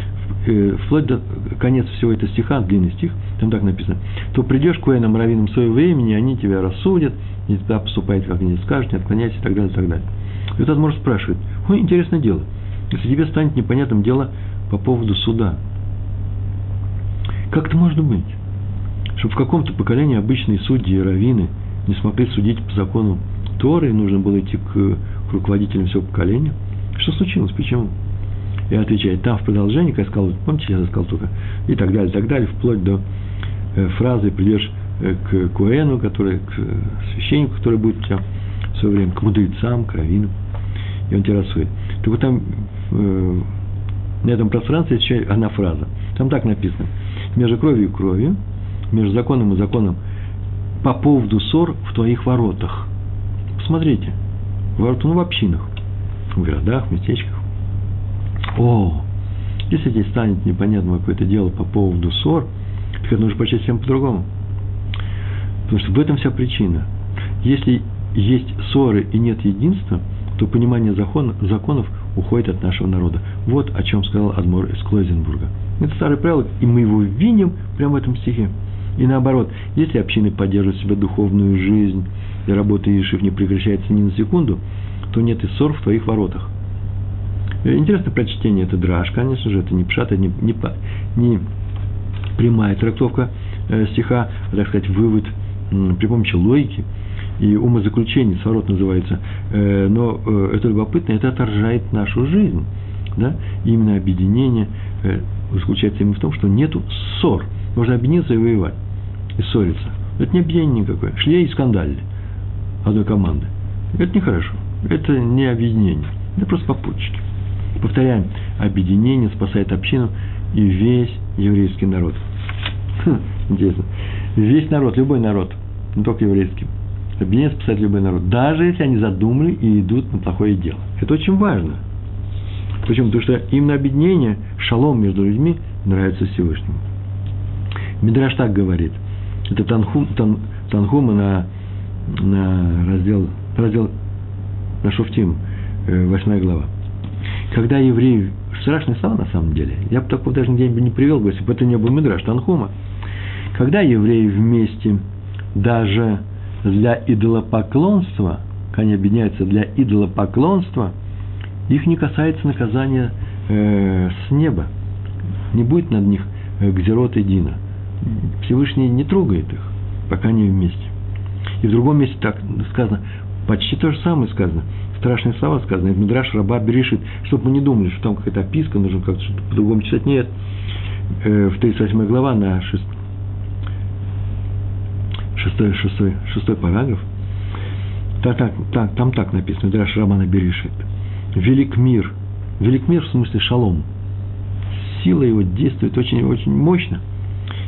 вплоть до конец всего этого стиха, длинный стих, там так написано, то придешь к военным раввинам своего времени, они тебя рассудят, и тогда поступайте, как они скажут, не отклоняйся и так далее, и так далее. И вот может спрашивает, ой, интересное дело, если тебе станет непонятным дело по поводу суда, как это может быть? Что в каком-то поколении обычные судьи и раввины не смогли судить по закону Торы, и нужно было идти к, к руководителям всего поколения. Что случилось? Почему? И отвечает, там в продолжении, как я сказал, помните, я сказал только, и так далее, и так далее, вплоть до э, фразы придешь э, к Куэну, который, к священнику, который будет у тебя в свое время, к мудрецам, к раввинам, и он тебя рассудит. Так вот там э, на этом пространстве еще одна фраза. Там так написано. Между кровью и кровью, между законом и законом, по поводу ссор в твоих воротах. Посмотрите, ворота, ну, в общинах, в городах, в местечках. О, если здесь станет непонятно какое-то дело по поводу ссор, так нужно почесть всем по-другому. Потому что в этом вся причина. Если есть ссоры и нет единства, то понимание закон, законов уходит от нашего народа. Вот о чем сказал Адмор из Клойзенбурга. Это старое правило, и мы его видим прямо в этом стихе. И наоборот, если общины поддерживают себе духовную жизнь, и работа Ишив не прекращается ни на секунду, то нет и ссор в твоих воротах. Э, интересное прочтение, это драж, конечно же, это не пшат, это не, не, не прямая трактовка э, стиха, а, так сказать, вывод при помощи логики и умозаключений, сворот называется, э, но это любопытно, это отражает нашу жизнь. Да? Именно объединение заключается именно в том, что нету ссор. Можно объединиться и воевать, и ссориться. Это не объединение никакое. Шли и скандалили одной команды. Это нехорошо. Это не объединение. Это просто попутчики. Повторяем, объединение спасает общину и весь еврейский народ. Хм, интересно. Весь народ, любой народ, не только еврейский. Объединение спасает любой народ, даже если они задумали и идут на плохое дело. Это очень важно. Почему? Потому что именно объединение, шалом между людьми нравится Всевышнему. Мидраш так говорит. Это Танхум, тан, Танхума на, на раздел, раздел на Шуфтим, 8 э, глава когда евреи, страшный слова на самом деле, я бы такого даже нигде не привел если бы это не был Мидраш Танхума, когда евреи вместе даже для идолопоклонства, они объединяются для идолопоклонства, их не касается наказания э, с неба. Не будет над них э, гзерот и. Всевышний не трогает их, пока они вместе. И в другом месте так сказано, Почти то же самое сказано. Страшные слова сказаны. Это Мидраш Раба Берешит, чтобы мы не думали, что там какая-то описка, нужно как-то что-то по-другому читать. Нет. Э, в 38 глава на 6, 6, 6, 6 параграф. Так, так, так, там так написано, Мидраш Рамана Берешит. Велик мир. Велик мир в смысле шалом. Сила его действует очень-очень мощно.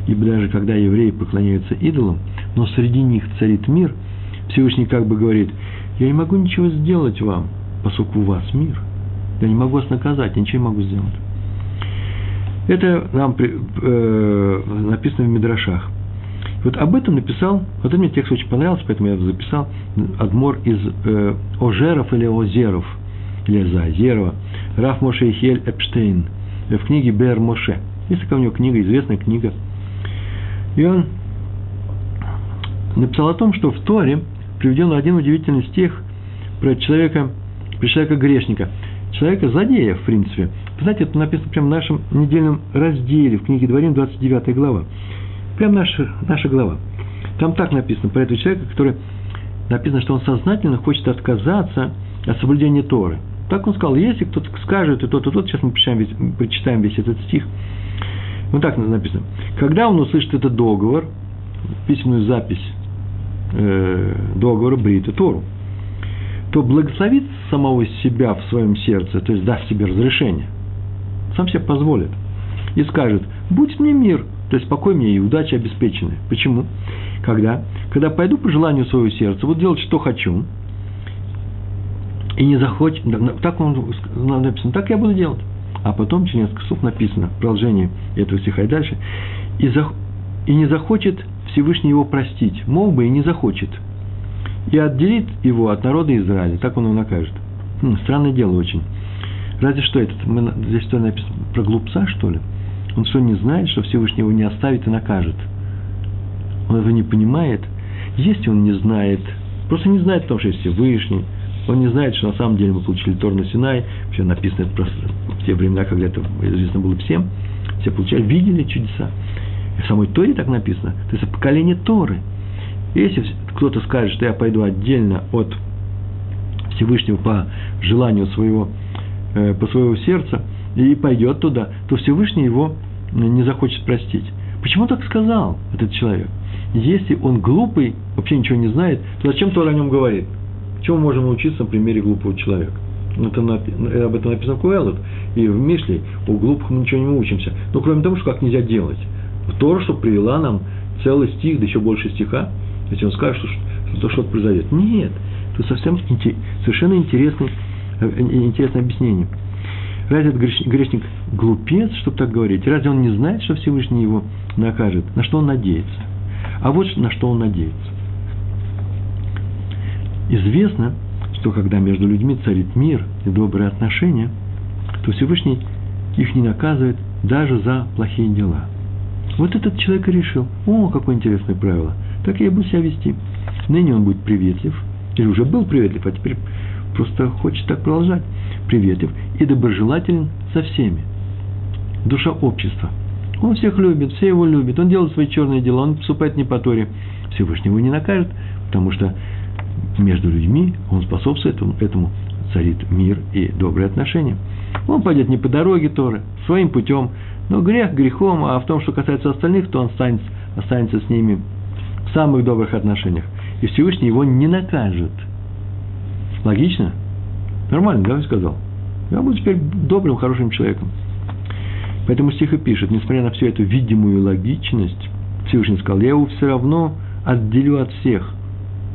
Ибо даже когда евреи поклоняются идолам, но среди них царит мир, Всевышний как бы говорит, я не могу ничего сделать вам, поскольку у вас мир. Я не могу вас наказать, ничего не могу сделать. Это нам э, написано в Мидрашах. Вот об этом написал, вот это мне текст очень понравился, поэтому я записал, Адмор из э, Ожеров или Озеров, или Зазерова, Раф Моше Ихель Эпштейн, в книге Бер Моше. Есть такая у него книга, известная книга. И он написал о том, что в Торе приведен один удивительный стих про человека, про человека-грешника. Человека злодея, в принципе. Вы знаете, это написано прямо в нашем недельном разделе, в книге Дворим, 29 глава. Прям наша, наша глава. Там так написано про этого человека, который написано, что он сознательно хочет отказаться от соблюдения Торы. Так он сказал, если кто-то скажет и тот, и тот, сейчас мы прочитаем весь, прочитаем весь этот стих. Вот так написано. Когда он услышит этот договор, письменную запись э, договора Брита Тору, то благословит самого себя в своем сердце, то есть даст себе разрешение, сам себе позволит, и скажет, будь мне мир, то есть покой мне и удача обеспечены. Почему? Когда? Когда пойду по желанию своего сердца, вот делать, что хочу, и не захочет, так он написано, так я буду делать. А потом, через несколько слов написано, продолжение этого стиха и дальше, и, за, и не захочет Всевышний его простить, мог бы и не захочет, и отделит его от народа Израиля, так он его накажет. Хм, странное дело очень. Разве что этот, мы, здесь что написано, про глупца, что ли? Он что, не знает, что Всевышний его не оставит и накажет? Он этого не понимает? Если он не знает, просто не знает о том, что есть Всевышний, он не знает, что на самом деле мы получили Тор на Синай, вообще написано в те времена, когда это известно было всем, все получали, видели чудеса. В самой Торе так написано. То есть поколение Торы. Если кто-то скажет, что я пойду отдельно от Всевышнего по желанию своего, э, по своего сердца, и пойдет туда, то Всевышний его не захочет простить. Почему так сказал этот человек? Если он глупый, вообще ничего не знает, то зачем Тора о нем говорит? Чего мы можем научиться на примере глупого человека? Ну, это, об этом написано в Куэллот, и в Мишле у глупых мы ничего не учимся. Ну, кроме того, что как нельзя делать. В Тора, что привела нам целый стих, да еще больше стиха, если он скажет, что, что что-то произойдет. Нет, это совсем совершенно интересный, э, интересное объяснение. Разве этот грешник глупец, чтобы так говорить? Разве он не знает, что Всевышний его накажет? На что он надеется? А вот на что он надеется. Известно, что когда между людьми царит мир и добрые отношения, то Всевышний их не наказывает даже за плохие дела. Вот этот человек и решил, о, какое интересное правило, так я буду себя вести. Ныне он будет приветлив, или уже был приветлив, а теперь просто хочет так продолжать. Приветлив и доброжелателен со всеми. Душа общества. Он всех любит, все его любят, он делает свои черные дела, он поступает не по Торе. Всевышний его не накажет, потому что между людьми, он способствует этому, этому царит мир и добрые отношения. Он пойдет не по дороге Торы, своим путем, но грех грехом, а в том, что касается остальных, то он останется, останется с ними в самых добрых отношениях. И Всевышний его не накажет. Логично? Нормально, да, я сказал? Я буду теперь добрым, хорошим человеком. Поэтому стих и пишет, несмотря на всю эту видимую логичность, Всевышний сказал, я его все равно отделю от всех –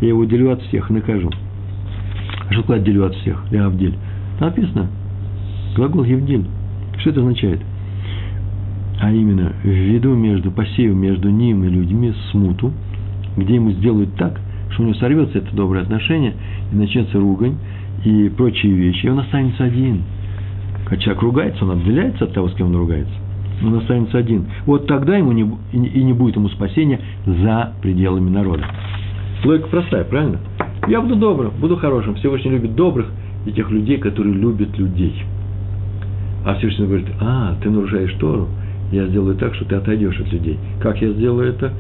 я его делю от всех накажу. А что такое отделю от всех? Я Авдель. Написано. Глагол Евдель. Что это означает? А именно, введу между, посею между ним и людьми смуту, где ему сделают так, что у него сорвется это доброе отношение, и начнется ругань, и прочие вещи, и он останется один. Когда человек ругается, он отделяется от того, с кем он ругается. Он останется один. Вот тогда ему не, и не будет ему спасения за пределами народа. Логика простая, правильно? Я буду добрым, буду хорошим. Всевышний любит добрых и тех людей, которые любят людей. А Всевышний говорит, а, ты нарушаешь Тору, я сделаю так, что ты отойдешь от людей. Как я сделаю это?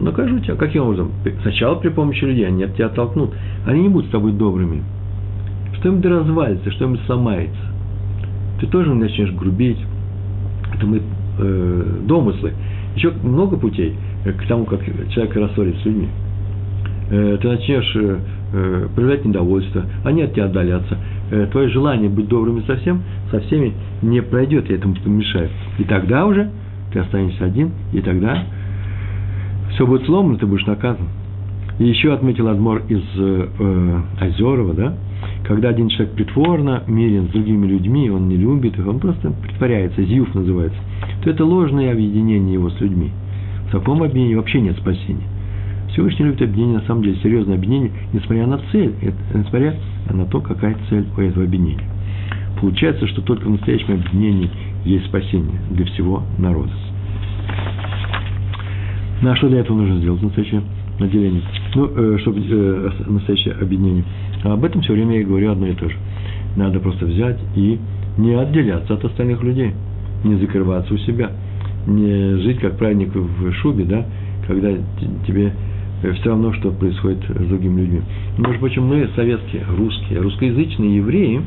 накажу тебя. Каким образом? Сначала при помощи людей, они от тебя оттолкнут. Они не будут с тобой добрыми. Что-нибудь развалится, что-нибудь сломается. Ты тоже начнешь грубить. Это мы э, домыслы. Еще много путей к тому, как человек рассорит с людьми. Э, ты начнешь э, э, проявлять недовольство, они от тебя отдалятся. Э, твое желание быть добрыми со, всем, со всеми не пройдет, я этому помешаю. И тогда уже ты останешься один, и тогда все будет сломано, ты будешь наказан. И еще отметил Адмор из э, э, Озерова, да, когда один человек притворно мирен с другими людьми, он не любит их, он просто притворяется, зюф называется, то это ложное объединение его с людьми. В таком объединении вообще нет спасения. Всевышний любит объединение, на самом деле, серьезное объединение, несмотря на цель, несмотря на то, какая цель у этого объединения. Получается, что только в настоящем объединении есть спасение для всего народа. Ну а что для этого нужно сделать настоящее отделение? Ну, э, чтобы э, настоящее объединение. Об этом все время я говорю одно и то же. Надо просто взять и не отделяться от остальных людей, не закрываться у себя, не жить как праведник в шубе, да, когда тебе все равно, что происходит с другими людьми. Может быть, мы, советские, русские, русскоязычные евреи,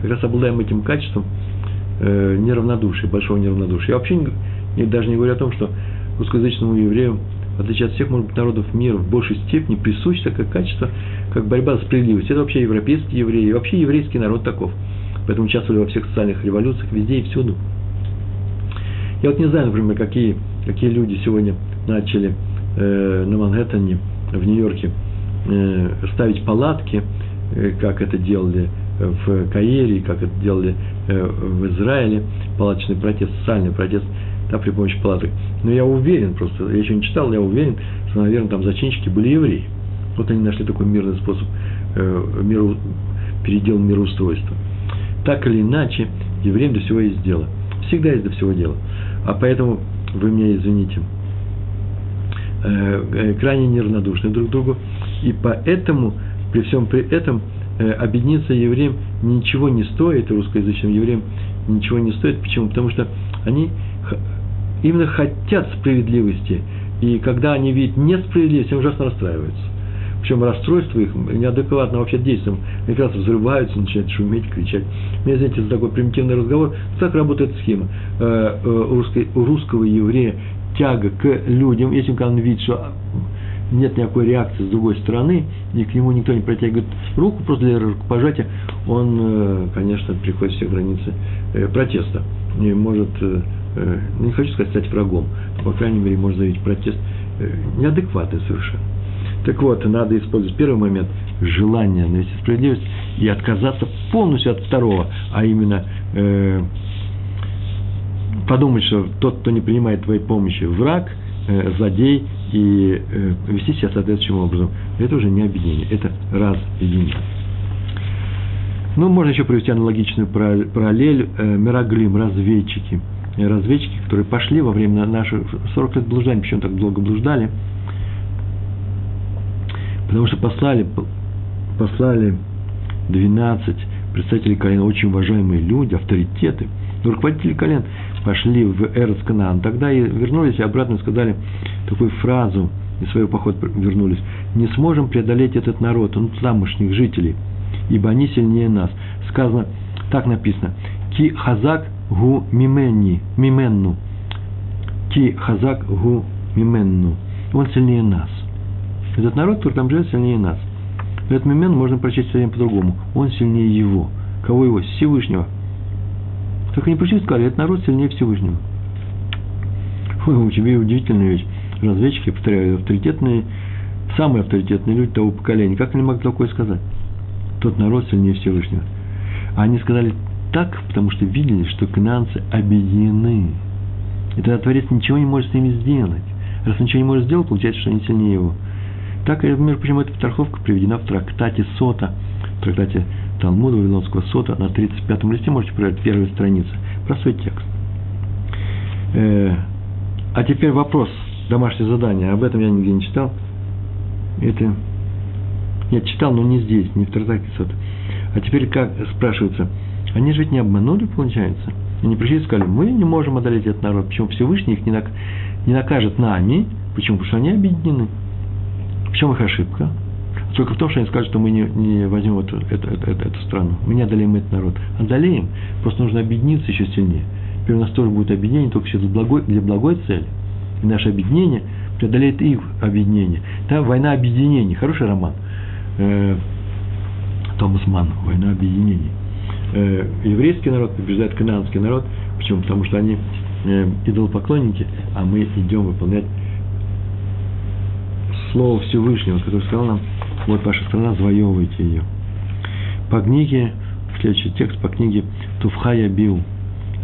как раз обладаем этим качеством э, неравнодушия, большого неравнодушия. Я вообще не, даже не говорю о том, что русскоязычному еврею, в отличие от всех, может быть, народов мира, в большей степени присуще такое качество, как борьба за справедливость. Это вообще европейские евреи, и вообще еврейский народ таков. Поэтому участвовали во всех социальных революциях, везде и всюду. Я вот не знаю, например, какие, какие люди сегодня начали э, на Манхэттене, в Нью-Йорке, э, ставить палатки, э, как это делали в Каире, как это делали э, в Израиле, палаточный протест, социальный протест – да, при помощи палаток. Но я уверен, просто, я еще не читал, я уверен, что, наверное, там зачинщики были евреи. Вот они нашли такой мирный способ э, миру, передел мироустройства. Так или иначе, евреям до всего есть дело. Всегда есть до всего дело. А поэтому, вы меня извините, крайне неравнодушны друг к другу. И поэтому, при всем при этом, э, объединиться евреям ничего не стоит, русскоязычным евреям ничего не стоит. Почему? Потому что они именно хотят справедливости, и когда они видят несправедливость, они ужасно расстраиваются. Причем расстройство их неадекватно вообще действием. Они как раз взрываются, начинают шуметь, кричать. Мне, знаете, за такой примитивный разговор, так работает схема. Э, э, у русского еврея тяга к людям, если он видит, что нет никакой реакции с другой стороны, и к нему никто не протягивает руку просто для рукопожатия, он, э, конечно, приходит все границы протеста. И может Э, не хочу сказать стать врагом, но, по крайней мере, можно заявить протест э, неадекватный совершенно. Так вот, надо использовать первый момент – желание навести справедливость и отказаться полностью от второго, а именно э, подумать, что тот, кто не принимает твоей помощи, враг, э, злодей, и э, вести себя соответствующим образом. Это уже не объединение, это разъединение. Ну, можно еще провести аналогичную параллель. Э, Мираглим, разведчики – разведчики, которые пошли во время наших 40 лет блуждания, почему так долго блуждали, потому что послали, послали 12 представителей колена, очень уважаемые люди, авторитеты, руководители колен пошли в Эрц Канаан, тогда и вернулись и обратно сказали такую фразу, из своего похода вернулись, не сможем преодолеть этот народ, он тамошних жителей, ибо они сильнее нас. Сказано, так написано, ки хазак гу мименни, мименну. Ки хазак гу мименну. Он сильнее нас. Этот народ, который там живет, сильнее нас. Этот мимен можно прочесть совсем по-другому. Он сильнее его. Кого его? Всевышнего. Только не почему сказали, этот народ сильнее Всевышнего. Ой, у тебя удивительная вещь. Разведчики, повторяю, авторитетные, самые авторитетные люди того поколения. Как они могли такое сказать? Тот народ сильнее Всевышнего. А они сказали так, потому что видели, что кананцы объединены. И тогда Творец ничего не может с ними сделать. Раз ничего не может сделать, получается, что они сильнее его. Так, между прочим, эта потраховка приведена в трактате Сота, в трактате Талмуда Вавилонского Сота на 35-м листе, можете проверить, первая страница. Простой текст. Э, а теперь вопрос, домашнее задание. Об этом я нигде не читал. Это... Нет, читал, но не здесь, не в трактате Сота. А теперь как спрашивается – они же ведь не обманули, получается. Они пришли и сказали, мы не можем одолеть этот народ. Почему Всевышний их не, нак, не накажет нами? Почему? Потому что они объединены. В чем их ошибка? Только в том, что они скажут, что мы не, не возьмем эту, эту, эту, эту, страну. Мы не одолеем этот народ. Одолеем. Просто нужно объединиться еще сильнее. Теперь у нас тоже будет объединение, только сейчас благой, для благой цели. И наше объединение преодолеет их объединение. Там война объединений. Хороший роман. Э, Томас Манн. Война объединений. Э, еврейский народ побеждает канадский народ. Почему? Потому что они э, идолопоклонники, а мы идем выполнять Слово Всевышнего, который сказал нам, вот ваша страна, завоевывайте ее. По книге, следующий текст по книге Туфхая Бил.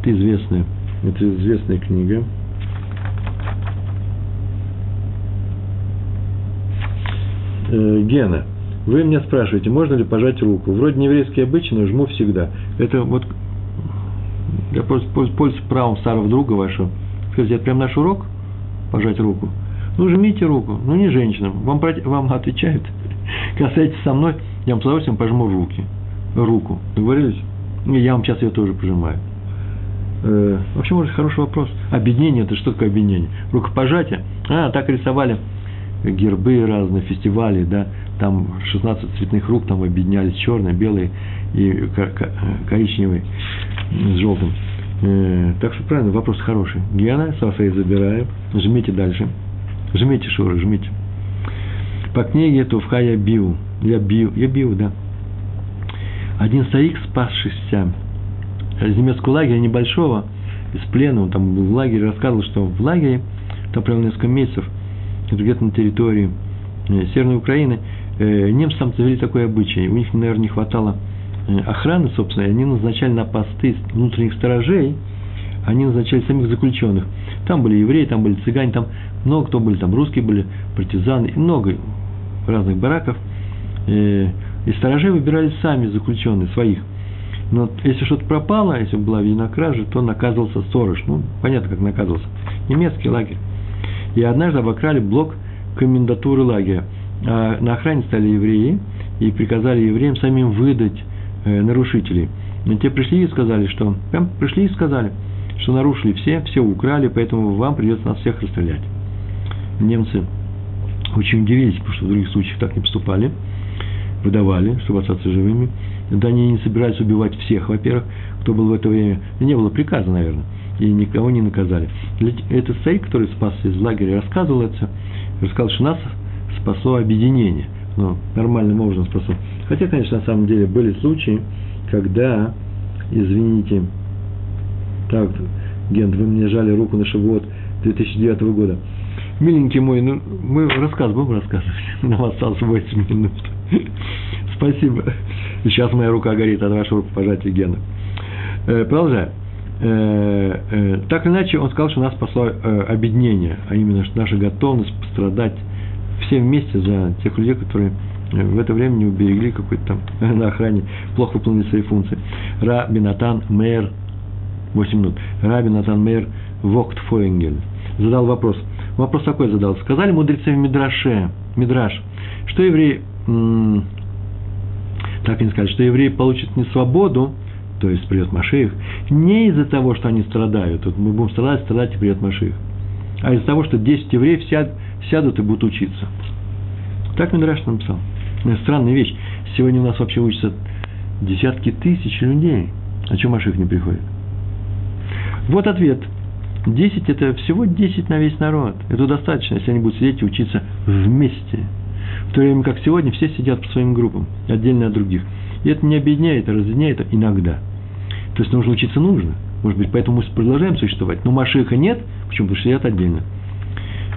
Это известная, это известная книга. Э, Гена, вы меня спрашиваете, можно ли пожать руку? Вроде не еврейский обычай, но жму всегда. Это вот я пользуюсь правом старого друга вашего. Скажите, это прям наш урок? Пожать руку. Ну, жмите руку, ну, не женщинам. Вам, вам отвечают. Касайтесь со мной, я вам с удовольствием пожму руки. Руку. Договорились? И я вам сейчас ее тоже пожимаю. Э, вообще, может, хороший вопрос. Объединение – это что такое объединение? Рукопожатие? А, так рисовали гербы разные, фестивали, да, там 16 цветных рук там объединялись, черный, белый и коричневый с желтым. Э, так что правильно, вопрос хороший. Гена, Сафей забираю. Жмите дальше. Жмите, Шура, жмите. По книге Тувха я бил. Я бил, я бил, да. Один старик, спасшийся из немецкого лагеря небольшого, из плена, он там был в лагере, рассказывал, что в лагере, там провел несколько месяцев, это где-то на территории э, Северной Украины, э, немцы там завели такой обычай. У них, наверное, не хватало э, охраны, собственно, и они назначали на посты внутренних сторожей, они назначали самих заключенных. Там были евреи, там были цыгане, там много кто были, там русские были, партизаны, много разных бараков. И, и сторожей выбирали сами заключенные, своих. Но если что-то пропало, если была видена кража, то наказывался сторож. Ну, понятно, как наказывался. Немецкий лагерь. И однажды обокрали блок комендатуры лагеря. А на охране стали евреи и приказали евреям самим выдать э, нарушителей. И те пришли и сказали, что... Прям пришли и сказали, что нарушили все, все украли, поэтому вам придется нас всех расстрелять немцы очень удивились, потому что в других случаях так не поступали, выдавали, чтобы остаться живыми. Да они не собирались убивать всех, во-первых, кто был в это время, не было приказа, наверное, и никого не наказали. Этот старик, который спасся из лагеря, рассказывал это, рассказал, что нас спасло объединение, ну, нормальным образом спасло. Хотя, конечно, на самом деле были случаи, когда, извините, так, Гент, вы мне жали руку на живот 2009 года – Миленький мой, ну, мы рассказ будем рассказывать. Нам осталось 8 минут. Спасибо. Сейчас моя рука горит от вашего рукопожатия, Гена. Э, продолжаем. Э, э, так или иначе, он сказал, что нас спасло э, объединение, а именно что наша готовность пострадать все вместе за тех людей, которые э, в это время не уберегли какой-то там на охране, плохо выполнили свои функции. Ра Бинатан Мейер, 8 минут. Ра Бинатан Мейер Вокт Фоингель задал вопрос – Вопрос такой задал. Сказали мудрецы в Мидраше, Мидраш, что евреи, так они сказали, что евреи получат не свободу, то есть придет Машиих, не из-за того, что они страдают, вот мы будем страдать, страдать и придет Машиих, а из-за того, что 10 евреев сяд, сядут и будут учиться. Так Мидраш написал. Странная вещь. Сегодня у нас вообще учатся десятки тысяч людей. А чем Маших не приходит? Вот ответ – Десять – это всего десять на весь народ. Это достаточно, если они будут сидеть и учиться вместе. В то время как сегодня все сидят по своим группам, отдельно от других. И это не объединяет, а разъединяет иногда. То есть нужно учиться нужно. Может быть, поэтому мы продолжаем существовать. Но Машиха нет, почему? Потому что сидят отдельно.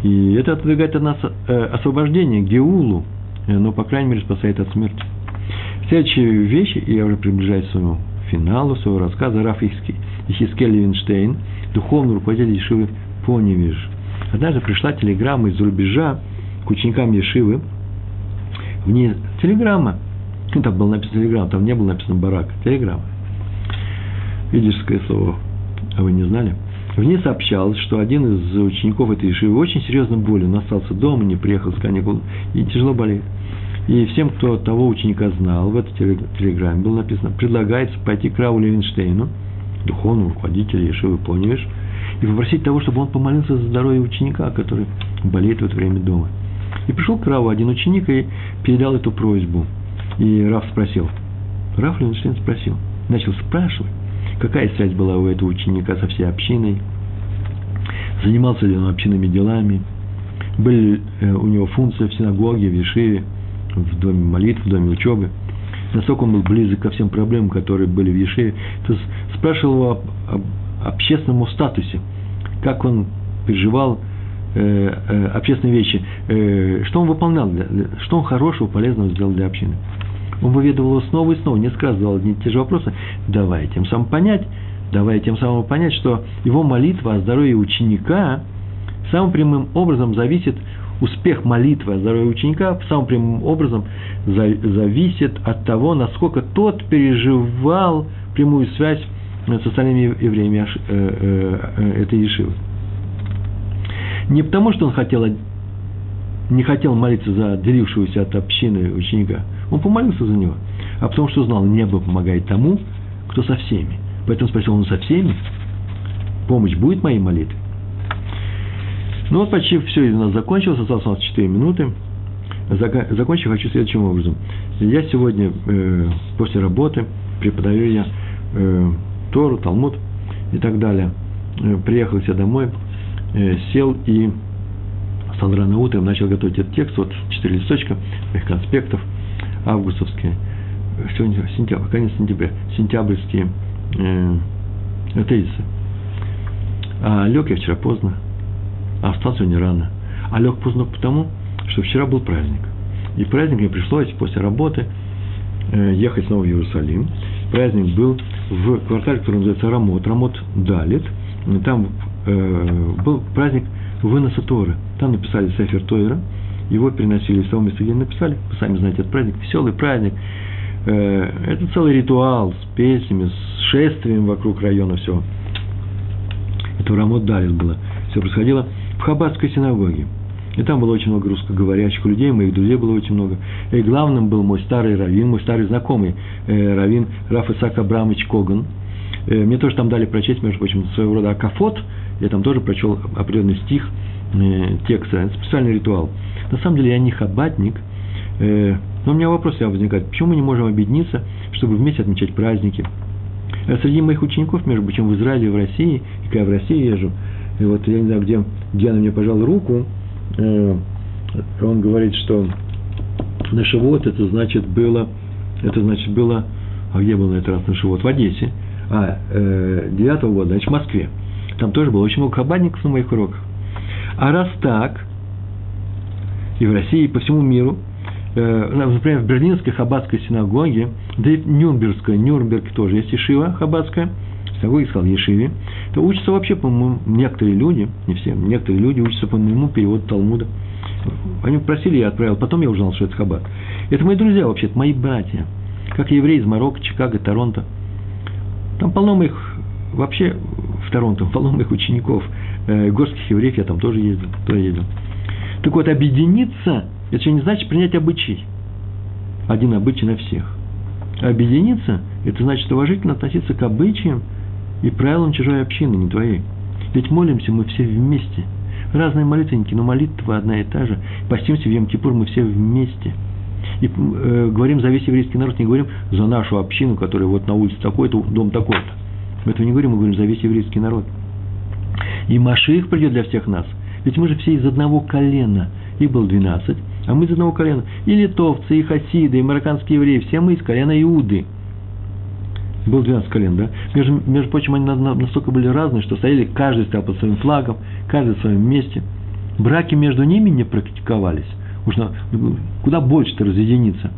И это отодвигает от нас э, освобождение, геулу, э, но, по крайней мере, спасает от смерти. Следующая вещь, и я уже приближаюсь к своему финалу своего рассказа, Раф Ихискель Левинштейн – духовный руководитель Ешивы Поневиж. Однажды пришла телеграмма из-за рубежа к ученикам Ешивы. В ней телеграмма. Ну, там было написано телеграмма, там не было написано барак. Телеграмма. Идишское слово. А вы не знали? В ней сообщалось, что один из учеников этой Ешивы очень серьезно болен. Он остался дома, не приехал с каникул и тяжело болеет. И всем, кто того ученика знал, в этой телеграмме было написано, предлагается пойти к Раву Левинштейну духовного руководителя Ешивы Поневиш, и попросить того, чтобы он помолился за здоровье ученика, который болеет в это время дома. И пришел к Раву один ученик и передал эту просьбу. И Рав спросил, Рав Линштейн спросил, начал спрашивать, какая связь была у этого ученика со всей общиной, занимался ли он общинными делами, были э, у него функции в синагоге, в Ешиве, в доме молитв, в доме учебы, насколько он был близок ко всем проблемам, которые были в Ешиве. То есть спрашивал его об, об общественном статусе, как он переживал э, э, общественные вещи, э, что он выполнял, для, что он хорошего, полезного сделал для общины. Он выведывал его снова и снова, несколько раз одни и те же вопросы, давая тем самым понять, давая тем самым понять, что его молитва о здоровье ученика самым прямым образом зависит, успех молитвы о здоровье ученика самым прямым образом зависит от того, насколько тот переживал прямую связь с остальными евреями э, э, э, этой Ешивы. Не потому, что он хотел, не хотел молиться за делившегося от общины ученика, он помолился за него, а потому что знал, небо помогает тому, кто со всеми. Поэтому спросил он со всеми, помощь будет моей молитве? Ну вот почти все у нас закончилось, осталось у нас 4 минуты. Закончить хочу следующим образом. Я сегодня э, после работы преподаю я э, Тору, Талмуд и так далее. Э, приехал я домой, э, сел и стал рано утром, начал готовить этот текст, вот четыре листочка моих конспектов, августовские, сегодня сентябрь, конец сентября, сентябрьские э, тезисы. А лег я вчера поздно, а встал сегодня рано. А лег поздно потому, что вчера был праздник. И праздник мне пришлось после работы э, ехать снова в Иерусалим. Праздник был в квартале, который называется Рамот, Рамот Далит. Там э, был праздник выноса Торы. Там написали Сефер Тойра, его переносили из того места, где написали. Вы сами знаете этот праздник, веселый праздник. Э, это целый ритуал с песнями, с шествием вокруг района, все. Это Рамот Далит было. Все происходило в Хаббатской синагоге. И там было очень много русскоговорящих людей, моих друзей было очень много. И главным был мой старый раввин, мой старый знакомый э, раввин Раф Исаак Абрамович Коган. Э, мне тоже там дали прочесть, между прочим, своего рода акафот. Я там тоже прочел определенный стих э, текста. Это специальный ритуал. На самом деле я не хабатник, э, но у меня вопрос возникает, почему мы не можем объединиться, чтобы вместе отмечать праздники? Э, среди моих учеников, между прочим, в Израиле, в России, и когда я в России езжу, и вот я не знаю, где Диана мне пожал руку, э, он говорит, что на Шивот это значит было, это значит было, а где был на этот раз на Шивот? В Одессе. А, э, 9 года, значит, в Москве. Там тоже было очень много хабадников на моих уроках. А раз так, и в России, и по всему миру, э, например, в Берлинской хаббатской синагоге, да и в Нюрнбергской, Нюрнберг тоже есть Ишива хаббатская, синагоге сказал Ешиве, то учатся вообще, по-моему, некоторые люди, не все, некоторые люди учатся по моему переводу Талмуда. Они просили, я отправил, потом я узнал, что это Хаббат. Это мои друзья вообще, это мои братья. Как евреи из Марокко, Чикаго, Торонто. Там полно моих, вообще в Торонто, полно моих учеников. Э, горских евреев я там тоже ездил, тоже ездил. Так вот, объединиться, это еще не значит принять обычай. Один обычай на всех. Объединиться – это значит уважительно относиться к обычаям и правилам чужой общины, не твоей. Ведь молимся мы все вместе. Разные молитвенники, но молитва одна и та же. Постимся в Йом-Кипур мы все вместе. И э, говорим за весь еврейский народ, не говорим за нашу общину, которая вот на улице такой-то, дом такой-то. Мы этого не говорим, мы говорим за весь еврейский народ. И Маших придет для всех нас. Ведь мы же все из одного колена. Их было 12, а мы из одного колена. И литовцы, и хасиды, и марокканские евреи, все мы из колена Иуды. Было 12 колен, да? Между, между прочим, они настолько были разные, что стояли, каждый стоял под своим флагом, каждый в своем месте. Браки между ними не практиковались. Уж на, куда больше-то разъединиться.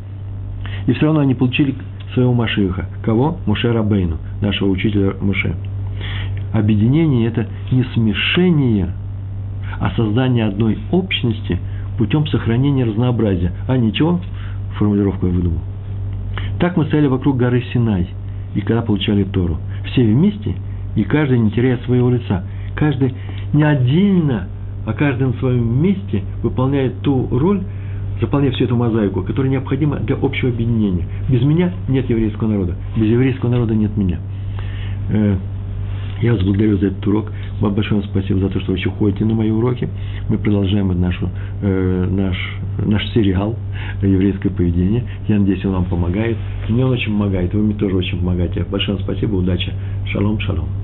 И все равно они получили своего Машиха. Кого? Муше Рабейну, нашего учителя Муше. Объединение – это не смешение, а создание одной общности – путем сохранения разнообразия. А ничего, формулировку я выдумал. Так мы стояли вокруг горы Синай, и когда получали Тору. Все вместе, и каждый не теряя своего лица. Каждый не отдельно, а каждый на своем месте выполняет ту роль, заполняя всю эту мозаику, которая необходима для общего объединения. Без меня нет еврейского народа, без еврейского народа нет меня. Э, Я вас благодарю за этот урок. Вам большое спасибо за то, что вы еще ходите на мои уроки. Мы продолжаем нашу, э, наш, наш сериал «Еврейское поведение». Я надеюсь, он вам помогает. Мне он очень помогает, вы мне тоже очень помогаете. Большое спасибо, удачи. Шалом, шалом.